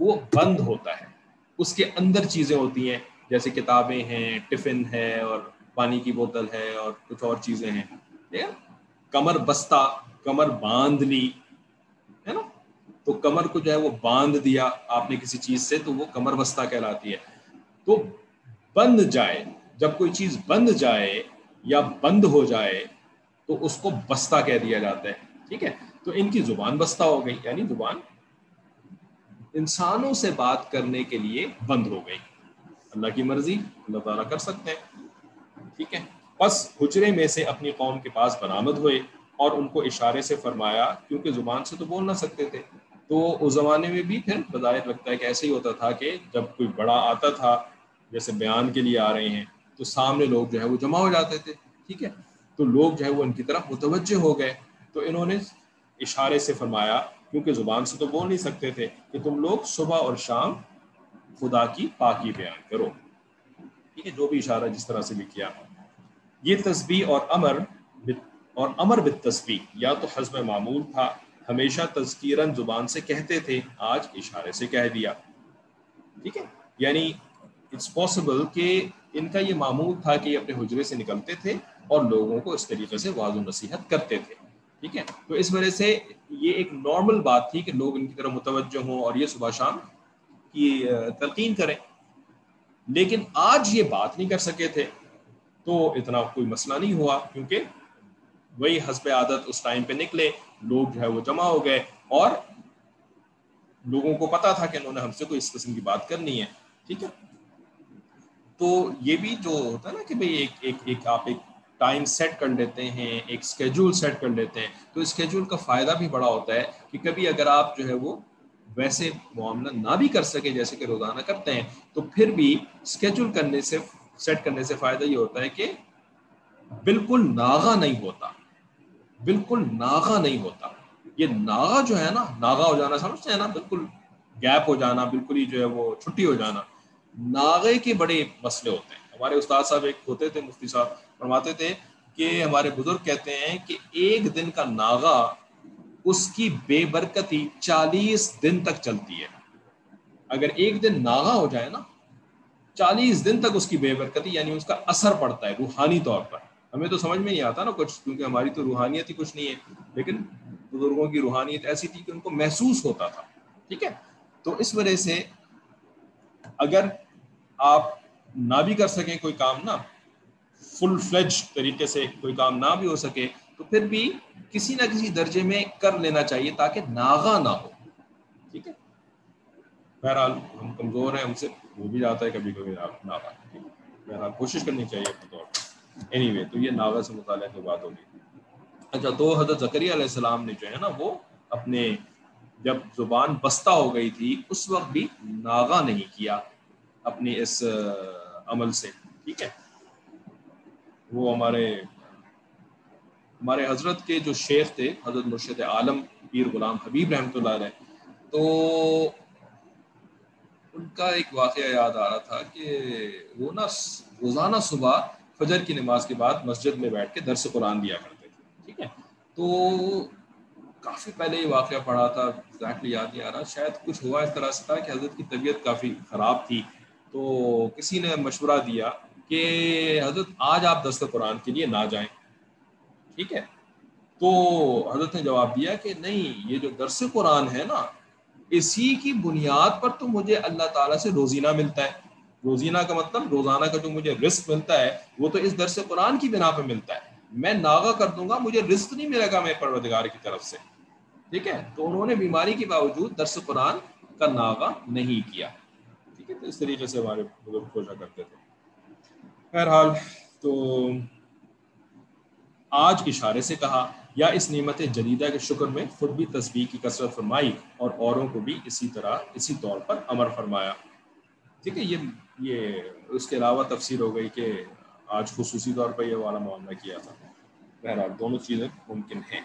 وہ بند ہوتا ہے۔ اس کے اندر چیزیں ہوتی ہیں، جیسے کتابیں ہیں، ٹفن ہے اور پانی کی بوتل ہے اور کچھ اور چیزیں ہیں۔ کمر بستہ کمر باندھ لی ہے نا؟ تو کمر کو جو ہے وہ باندھ دیا آپ نے کسی چیز سے، تو وہ کمر بستہ کہلاتی ہے۔ تو بند جائے، جب کوئی چیز بند جائے یا بند ہو جائے، تو اس کو بستہ کہہ دیا جاتا ہے۔ ٹھیک ہے؟ تو ان کی زبان بستہ ہو گئی یعنی زبان انسانوں سے بات کرنے کے لیے بند ہو گئی۔ اللہ کی مرضی، اللہ تعالیٰ کر سکتے ہیں۔ ٹھیک ہے؟ بس حجرے میں سے اپنی قوم کے پاس برآمد ہوئے۔ اور ان کو اشارے سے فرمایا، کیونکہ زبان سے تو بول نہ سکتے تھے۔ تو اس زمانے میں بھی پھر بظاہر لگتا ہے کہ ایسے ہی ہوتا تھا کہ جب کوئی بڑا آتا تھا، جیسے بیان کے لیے آ رہے ہیں، تو سامنے لوگ جو ہے وہ جمع ہو جاتے تھے، ٹھیک ہے؟ تو لوگ جو ہے وہ ان کی طرف متوجہ ہو گئے۔ تو انہوں نے اشارے سے فرمایا، کیونکہ زبان سے تو بول نہیں سکتے تھے، کہ تم لوگ صبح اور شام خدا کی پاکی بیان کرو۔ ٹھیک ہے؟ جو بھی اشارہ جس طرح سے بھی کیا۔ یہ تسبیح اور امر اور امر بت تسبیح یا تو حزب معمول تھا۔ ہمیشہ تذکیرن زبان سے کہتے تھے، آج اشارے سے کہہ دیا۔ ٹھیک ہے؟ یعنی اٹس پاسبل کہ ان کا یہ معمول تھا کہ یہ اپنے حجرے سے نکلتے تھے اور لوگوں کو اس طریقے سے واض و نصیحت کرتے تھے۔ ٹھیک ہے؟ تو اس وجہ سے یہ ایک نارمل بات تھی کہ لوگ ان کی طرف متوجہ ہوں اور یہ صبح شام کی تلقین کریں۔ لیکن آج یہ بات نہیں کر سکے تھے، تو اتنا کوئی مسئلہ نہیں ہوا۔ کیونکہ وہی حسب عادت اس ٹائم پہ نکلے، لوگ جو ہے وہ جمع ہو گئے اور لوگوں کو پتا تھا کہ انہوں نے ہم سے کوئی اس قسم کی بات کرنی ہے، ٹھیک ہے؟ تو یہ بھی جو ہوتا ہے نا کہ بھئی ایک ایک ایک آپ ایک ٹائم سیٹ کر لیتے ہیں، ایک اسکیجول سیٹ کر لیتے ہیں، تو اسکیجول کا فائدہ بھی بڑا ہوتا ہے کہ کبھی اگر آپ جو ہے وہ ویسے معاملہ نہ بھی کر سکے جیسے کہ روزانہ کرتے ہیں، تو پھر بھی اسکیجول کرنے سے، سیٹ کرنے سے فائدہ یہ ہوتا ہے کہ بالکل ناغا نہیں ہوتا۔ بالکل ناغا نہیں ہوتا۔ یہ ناغا جو ہے نا، ناغا ہو جانا، سمجھتے ہیں نا؟ بالکل گیپ ہو جانا، بالکل ہی جو ہے وہ چھٹی ہو جانا۔ ناغے کے بڑے مسئلے ہوتے ہیں۔ ہمارے استاد صاحب ایک ہوتے تھے، مفتی صاحب فرماتے تھے کہ ہمارے بزرگ کہتے ہیں کہ ایک دن کا ناغا اس کی بے برکتی چالیس دن تک چلتی ہے۔ اگر ایک دن ناغا ہو جائے نا، چالیس دن تک اس کی بے برکتی یعنی اس کا اثر پڑتا ہے، روحانی طور پر۔ ہمیں تو سمجھ میں نہیں آتا نا کچھ، کیونکہ ہماری تو روحانیت ہی کچھ نہیں ہے۔ لیکن بزرگوں کی روحانیت ایسی تھی کہ ان کو محسوس ہوتا تھا، ٹھیک ہے؟ تو اس وجہ سے اگر آپ نہ بھی کر سکیں کوئی کام نہ فل فلیج طریقے سے کوئی کام نہ بھی ہو سکے، تو پھر بھی کسی نہ کسی درجے میں کر لینا چاہیے تاکہ ناغا نہ ہو، ٹھیک ہے؟ بہرحال ہم کمزور ہیں، ہم سے وہ بھی جاتا ہے کبھی کبھی ناغا بہرحال کوشش کرنی چاہیے اپنے طور پر۔ اینی وے تو یہ ناغا سے مطالعہ کی بات ہوگی۔ اچھا تو حضرت ذکری علیہ السلام نے جو ہے نا، وہ اپنے جب زبان بستہ ہو گئی تھی، اس وقت بھی ناغا نہیں کیا اپنی اس عمل سے۔ ٹھیک ہے؟ وہ ہمارے ہمارے حضرت کے جو شیخ تھے، حضرت مرشد عالم پیر غلام حبیب رحمۃ اللہ علیہ، تو ان کا ایک واقعہ یاد آ رہا تھا کہ وہ نا، روزانہ صبح فجر کی نماز کے بعد مسجد میں بیٹھ کے درس قرآن دیا کرتے تھے، ٹھیک ہے؟ تو کافی پہلے یہ واقعہ پڑھا تھا ایگزیکٹلی یاد نہیں آ رہا، شاید کچھ ہوا اس طرح سے تھا کہ حضرت کی طبیعت کافی خراب تھی۔ تو کسی نے مشورہ دیا کہ حضرت آج آپ دست قرآن کے لیے نہ جائیں، ٹھیک ہے؟ تو حضرت نے جواب دیا کہ نہیں، یہ جو درس قرآن ہے نا، اسی کی بنیاد پر تو مجھے اللہ تعالیٰ سے روزینہ ملتا ہے۔ روزینہ کا مطلب روزانہ کا جو مجھے رزق ملتا ہے، وہ تو اس درس قرآن کی بنا پہ ملتا ہے۔ میں ناغا کر دوں گا، مجھے رزق نہیں ملے گا میرے پروردگار کی طرف سے۔ ٹھیک ہے؟ تو انہوں نے بیماری کے باوجود درس قرآن کا ناغا نہیں کیا۔ ٹھیک ہے؟ تو اس طریقے سے ہمارے بزرگ کوشا کرتے تھے۔ بہرحال تو آج اشارے سے کہا، یا اس نعمت جدیدہ کے شکر میں خود بھی تصویر کی کثرت فرمائی اور اوروں کو بھی اسی طرح، اسی طور پر امر فرمایا۔ ٹھیک ہے، یہ یہ اس کے علاوہ تفسیر ہو گئی کہ آج خصوصی طور پر یہ والا معاملہ کیا تھا۔ بہرحال دونوں چیزیں ممکن ہیں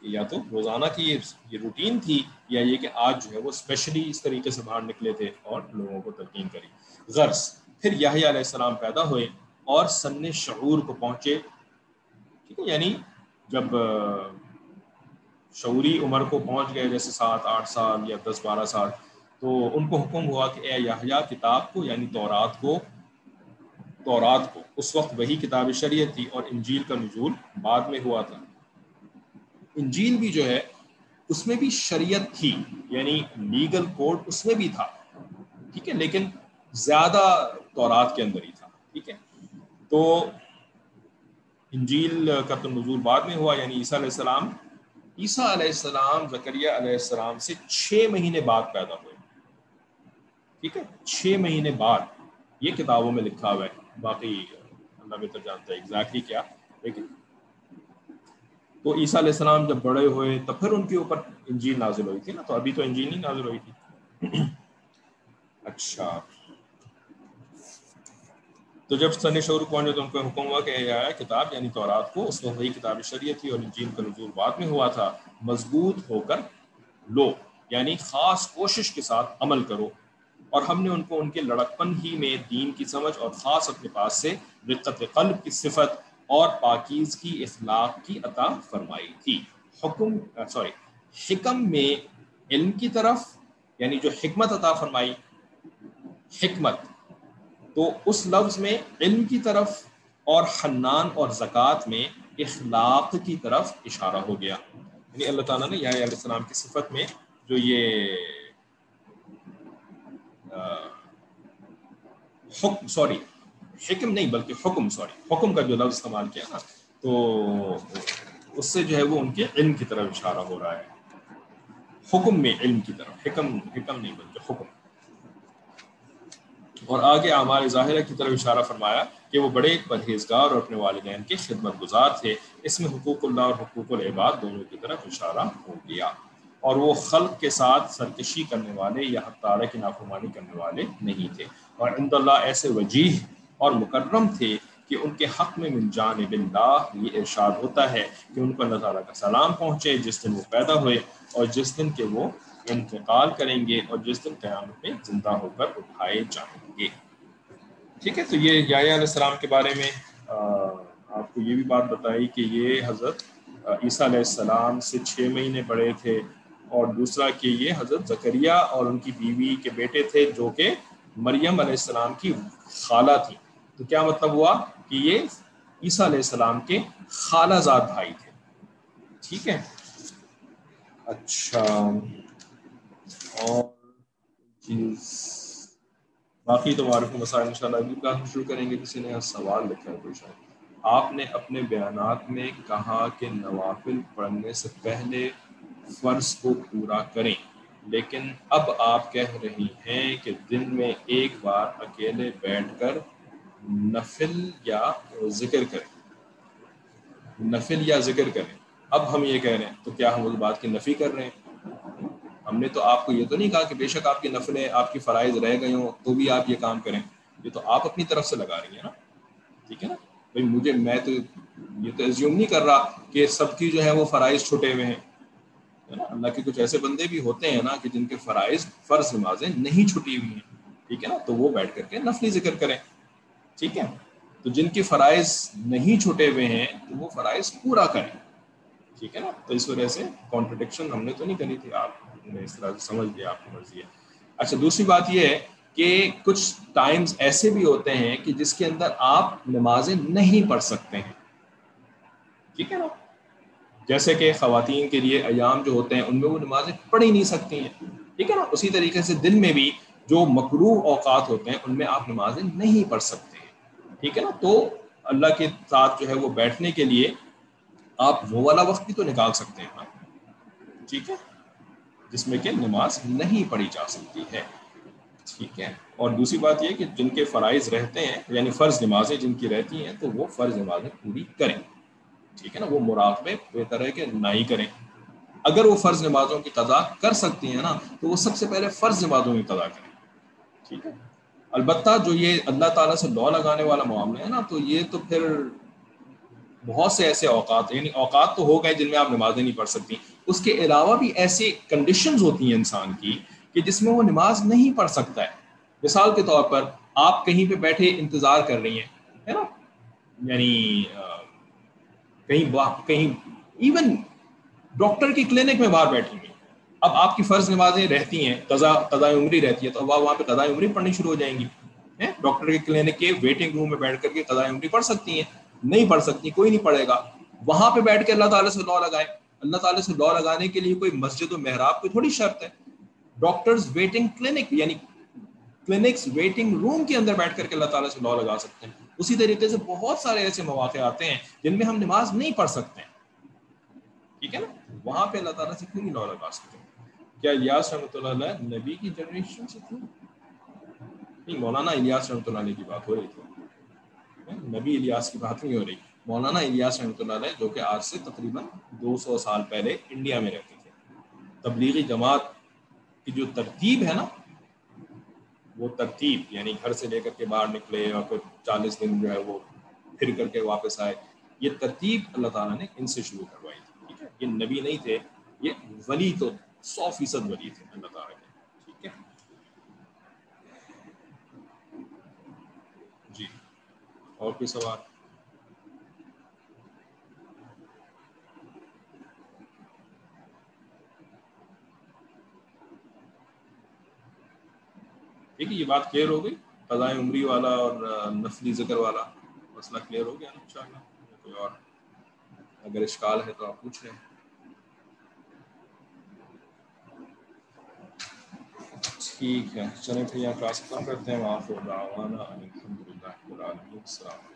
کہ یا تو روزانہ کی یہ روٹین تھی یا یہ کہ آج جو ہے وہ اسپیشلی اس طریقے سے باہر نکلے تھے اور لوگوں کو تلقین کری۔ غرض، پھر یاہی علیہ السلام پیدا ہوئے اور سن شعور کو پہنچے۔ ٹھیک ہے یعنی جب شعوری عمر کو پہنچ گئے، جیسے سات، آٹھ سال یا دس، بارہ سال تو ان کو حکم ہوا کہ اے یحییٰ، کتاب کو یعنی تورات کو تورات کو۔ اس وقت وہی کتاب شریعت تھی اور انجیل کا نزول بعد میں ہوا تھا۔ انجیل بھی جو ہے، اس میں بھی شریعت تھی یعنی لیگل کوڈ اس میں بھی تھا۔ ٹھیک ہے، لیکن زیادہ تورات کے اندر ہی تھا۔ ٹھیک ہے، تو انجیل کا تو نزول بعد میں ہوا یعنی عیسیٰ علیہ السلام۔ عیسیٰ علیہ السلام زکریہ علیہ السلام سے چھ مہینے بعد پیدا ہوئے۔ ٹھیک ہے، چھ مہینے بعد یہ کتابوں میں لکھا ہوا ہے۔ باقی اللہ بہتر جانتا ہے ایگزیکٹلی کیا۔ لیکن تو عیسیٰ علیہ السلام جب بڑے ہوئے تو پھر ان کے اوپر انجیل نازل ہوئی تھی نا، تو ابھی تو انجیل نہیں نازل ہوئی تھی۔ اچھا۔ تو جب سن شعور پہنچے تو ان کو حکم ہوا کہ آیا کتاب یعنی تورات کو، اس میں وہی کتاب شریعت تھی اور انجین کا نزول بعد میں ہوا تھا۔ مضبوط ہو کر لو یعنی خاص کوشش کے ساتھ عمل کرو۔ اور ہم نے ان کو ان کے لڑکپن ہی میں دین کی سمجھ اور خاص اپنے پاس سے رقت قلب کی صفت اور پاکیز کی اخلاق کی عطا فرمائی تھی۔ حکم، سوری، حکم میں علم کی طرف یعنی جو حکمت عطا فرمائی، حکمت، تو اس لفظ میں علم کی طرف اور حنان اور زکوٰۃ میں اخلاق کی طرف اشارہ ہو گیا۔ یعنی اللہ تعالیٰ نے یا علیہ السلام کی صفت میں جو یہ حکم، سوری، حکم نہیں، بلکہ حکم، سوری، حکم کا جو لفظ استعمال کیا نا، تو اس سے جو ہے وہ ان کے علم کی طرف اشارہ ہو رہا ہے۔ حکم میں علم کی طرف، حکم حکم نہیں، بلکہ حکم۔ اور آگے ہمارے ظاہرہ کی طرف اشارہ فرمایا کہ وہ بڑے پرہیزگار اور اپنے والدین کے خدمت گزار تھے۔ اس میں حقوق اللہ اور حقوق العباد دونوں کی طرف اشارہ ہو گیا۔ اور وہ خلق کے ساتھ سرکشی کرنے والے یا تعالیٰ کی نافرمانی کرنے والے نہیں تھے۔ اور عند اللہ ایسے وجیح اور مکرم تھے کہ ان کے حق میں من جانب اللہ یہ ارشاد ہوتا ہے کہ ان کو اللہ تعالیٰ کا سلام پہنچے جس دن وہ پیدا ہوئے اور جس دن کے وہ انتقال کریں گے اور جس دن قیامت میں زندہ ہو کر اٹھائے جائیں گے۔ ٹھیک ہے، تو یہ یا علیہ السلام کے بارے میں آپ کو یہ بھی بات بتائی کہ یہ حضرت عیسیٰ علیہ السلام سے چھ مہینے بڑے تھے۔ اور دوسرا کہ یہ حضرت زکریہ اور ان کی بیوی کے بیٹے تھے جو کہ مریم علیہ السلام کی خالہ تھی۔ تو کیا مطلب ہوا کہ یہ عیسیٰ علیہ السلام کے خالہ زاد بھائی تھے؟ ٹھیک ہے۔ اچھا۔ اور باقی تو معروف مسائل ان شاء اللہ شروع کریں گے، کسی نے سوال لکھا ہے کوئی شاید۔ آپ نے اپنے بیانات میں کہا کہ نوافل پڑھنے سے پہلے فرض کو پورا کریں۔ لیکن اب آپ کہہ رہی ہیں کہ دن میں ایک بار اکیلے بیٹھ کر نفل یا ذکر کریں۔ نفل یا ذکر کریں۔ اب ہم یہ کہہ رہے ہیں، تو کیا ہم اس بات کی نفی کر رہے ہیں؟ ہم نے تو آپ کو یہ تو نہیں کہا کہ بے شک آپ کی نفلیں آپ کی فرائض رہ گئی ہوں، تو بھی آپ یہ کام کریں۔ یہ تو آپ اپنی طرف سے لگا رہی ہیں نا۔ ٹھیک ہے نا؟ بھائی مجھے، میں تو یہ تو ایزیوم نہیں کر رہا کہ سب کی جو ہے وہ فرائض چھٹے ہوئے ہیں۔ نا اللہ کے کچھ ایسے بندے بھی ہوتے ہیں نا کہ جن کے فرائض، فرض نمازیں نہیں چھٹی ہوئی ہیں، ٹھیک ہے نا؟ تو وہ بیٹھ کر کے نفلی ذکر کریں، ٹھیک ہے؟ تو جن کی فرائض نہیں چھٹے ہوئے ہیں، تو وہ فرائض پورا کریں، ٹھیک ہے نا؟ تو اس وجہ سے کانٹرڈکشن ہم نے تو نہیں کری تھی، آپ نے اس طرح سے سمجھ لیا، آپ کی مرضی ہے۔ اچھا دوسری بات یہ ہے کہ کچھ ٹائمز ایسے بھی ہوتے ہیں کہ جس کے اندر آپ نمازیں نہیں پڑھ سکتے ہیں، ٹھیک ہے نا؟ جیسے کہ خواتین کے لیے ایام جو ہوتے ہیں، ان میں وہ نمازیں پڑھ ہی نہیں سکتی ہیں۔ ٹھیک ہے نا؟ اسی طریقے سے دن میں بھی جو مکرو اوقات ہوتے ہیں، ان میں آپ نمازیں نہیں پڑھ سکتے ہیں۔ ٹھیک ہے نا؟ تو اللہ کے ساتھ جو ہے وہ بیٹھنے کے لیے آپ وہ والا وقت بھی تو نکال سکتے ہیں ٹھیک ہے؟ جس میں کہ نماز نہیں پڑھی جا سکتی ہے۔ ٹھیک ہے؟ اور دوسری بات یہ کہ جن کے فرائض رہتے ہیں یعنی فرض نمازیں جن کی رہتی ہیں، تو وہ فرض نمازیں پوری کریں۔ ٹھیک ہے نا، وہ مراقبے بہتر ہے کہ نہ ہی کریں۔ اگر وہ فرض نمازوں کی قضا کر سکتی ہیں نا، تو وہ سب سے پہلے فرض نمازوں کی قضا کریں۔ ٹھیک ہے۔ البتہ جو یہ اللہ تعالیٰ سے لو لگانے والا معاملہ ہے نا، تو یہ تو پھر بہت سے ایسے اوقات یعنی اوقات تو ہو گئے جن میں آپ نمازیں نہیں پڑھ سکتی۔ اس کے علاوہ بھی ایسی کنڈیشنز ہوتی ہیں انسان کی کہ جس میں وہ نماز نہیں پڑھ سکتا ہے۔ مثال کے طور پر آپ کہیں پہ بیٹھے انتظار کر رہی ہیں، ہے نا؟ یعنی کہیں کہیں ایون ڈاکٹر کی کلینک میں باہر بیٹھی ہوئی۔ اب آپ کی فرض نمازیں رہتی ہیں، قضا قضاء عمری رہتی ہے تو اب آپ وہاں پہ قضاء عمری پڑھنی شروع ہو جائیں گی۔ ڈاکٹر کی کلینک کے ویٹنگ روم میں بیٹھ کر کے قضاء عمری پڑھ سکتی ہیں۔ نہیں پڑھ سکتی، کوئی نہیں پڑھے گا۔ وہاں پہ بیٹھ کے اللہ تعالیٰ سے لا لگائے اللہ تعالیٰ سے لا لگانے کے لیے کوئی مسجد و محراب کوئی تھوڑی شرط ہے۔ ڈاکٹرز ویٹنگ کلینک یعنی کلینکس ویٹنگ روم کے اندر بیٹھ کر کے اللہ تعالیٰ سے لا لگا سکتے ہیں۔ اسی طریقے سے بہت سارے ایسے مواقع آتے ہیں جن میں ہم نماز نہیں پڑھ سکتے ٹھیک ہے نا؟ وہاں پہ اللہ تعالیٰ سے کیوں نہیں لا لگا سکتے کیا الیاس رحمۃ اللہ علیہ نبی کی جنریشن سے تھی نہیں، مولانا الیاس رحمۃ اللہ علیہ کی بات ہو رہی تھی۔ ہاں، نبی الیاس کی بات نہیں ہو رہی۔ مولانا الیاس رحمۃ اللہ علیہ جو کہ آج سے تقریباً دو سو سال پہلے انڈیا میں رہتے تھے۔ تبلیغی جماعت کی جو ترتیب ہے نا وہ ترتیب یعنی گھر سے لے کر کے باہر نکلے اور پھر چالیس دن جو ہے وہ پھر کر کے واپس آئے۔ یہ ترتیب اللہ تعالیٰ نے ان سے شروع کروائی تھی، ٹھیک ہے؟ یہ نبی نہیں تھے، یہ ولی تو سو فیصد ولی تھے اللہ تعالیٰ کے، ٹھیک ہے؟ جی اور کوئی سوال؟ ٹھیک ہے یہ بات کلیئر ہو گئی۔ قضائے عمری والا اور نفلی ذکر والا۔ مسئلہ کلیئر ہو گیا۔ نا ان شاء اللہ کوئی اور اگر اشکال ہے تو آپ پوچھ لیں ٹھیک ہے، چلیں پھر یہاں کلاس ختم کرتے ہیں۔ وہاں پہ الحمد للہ السلام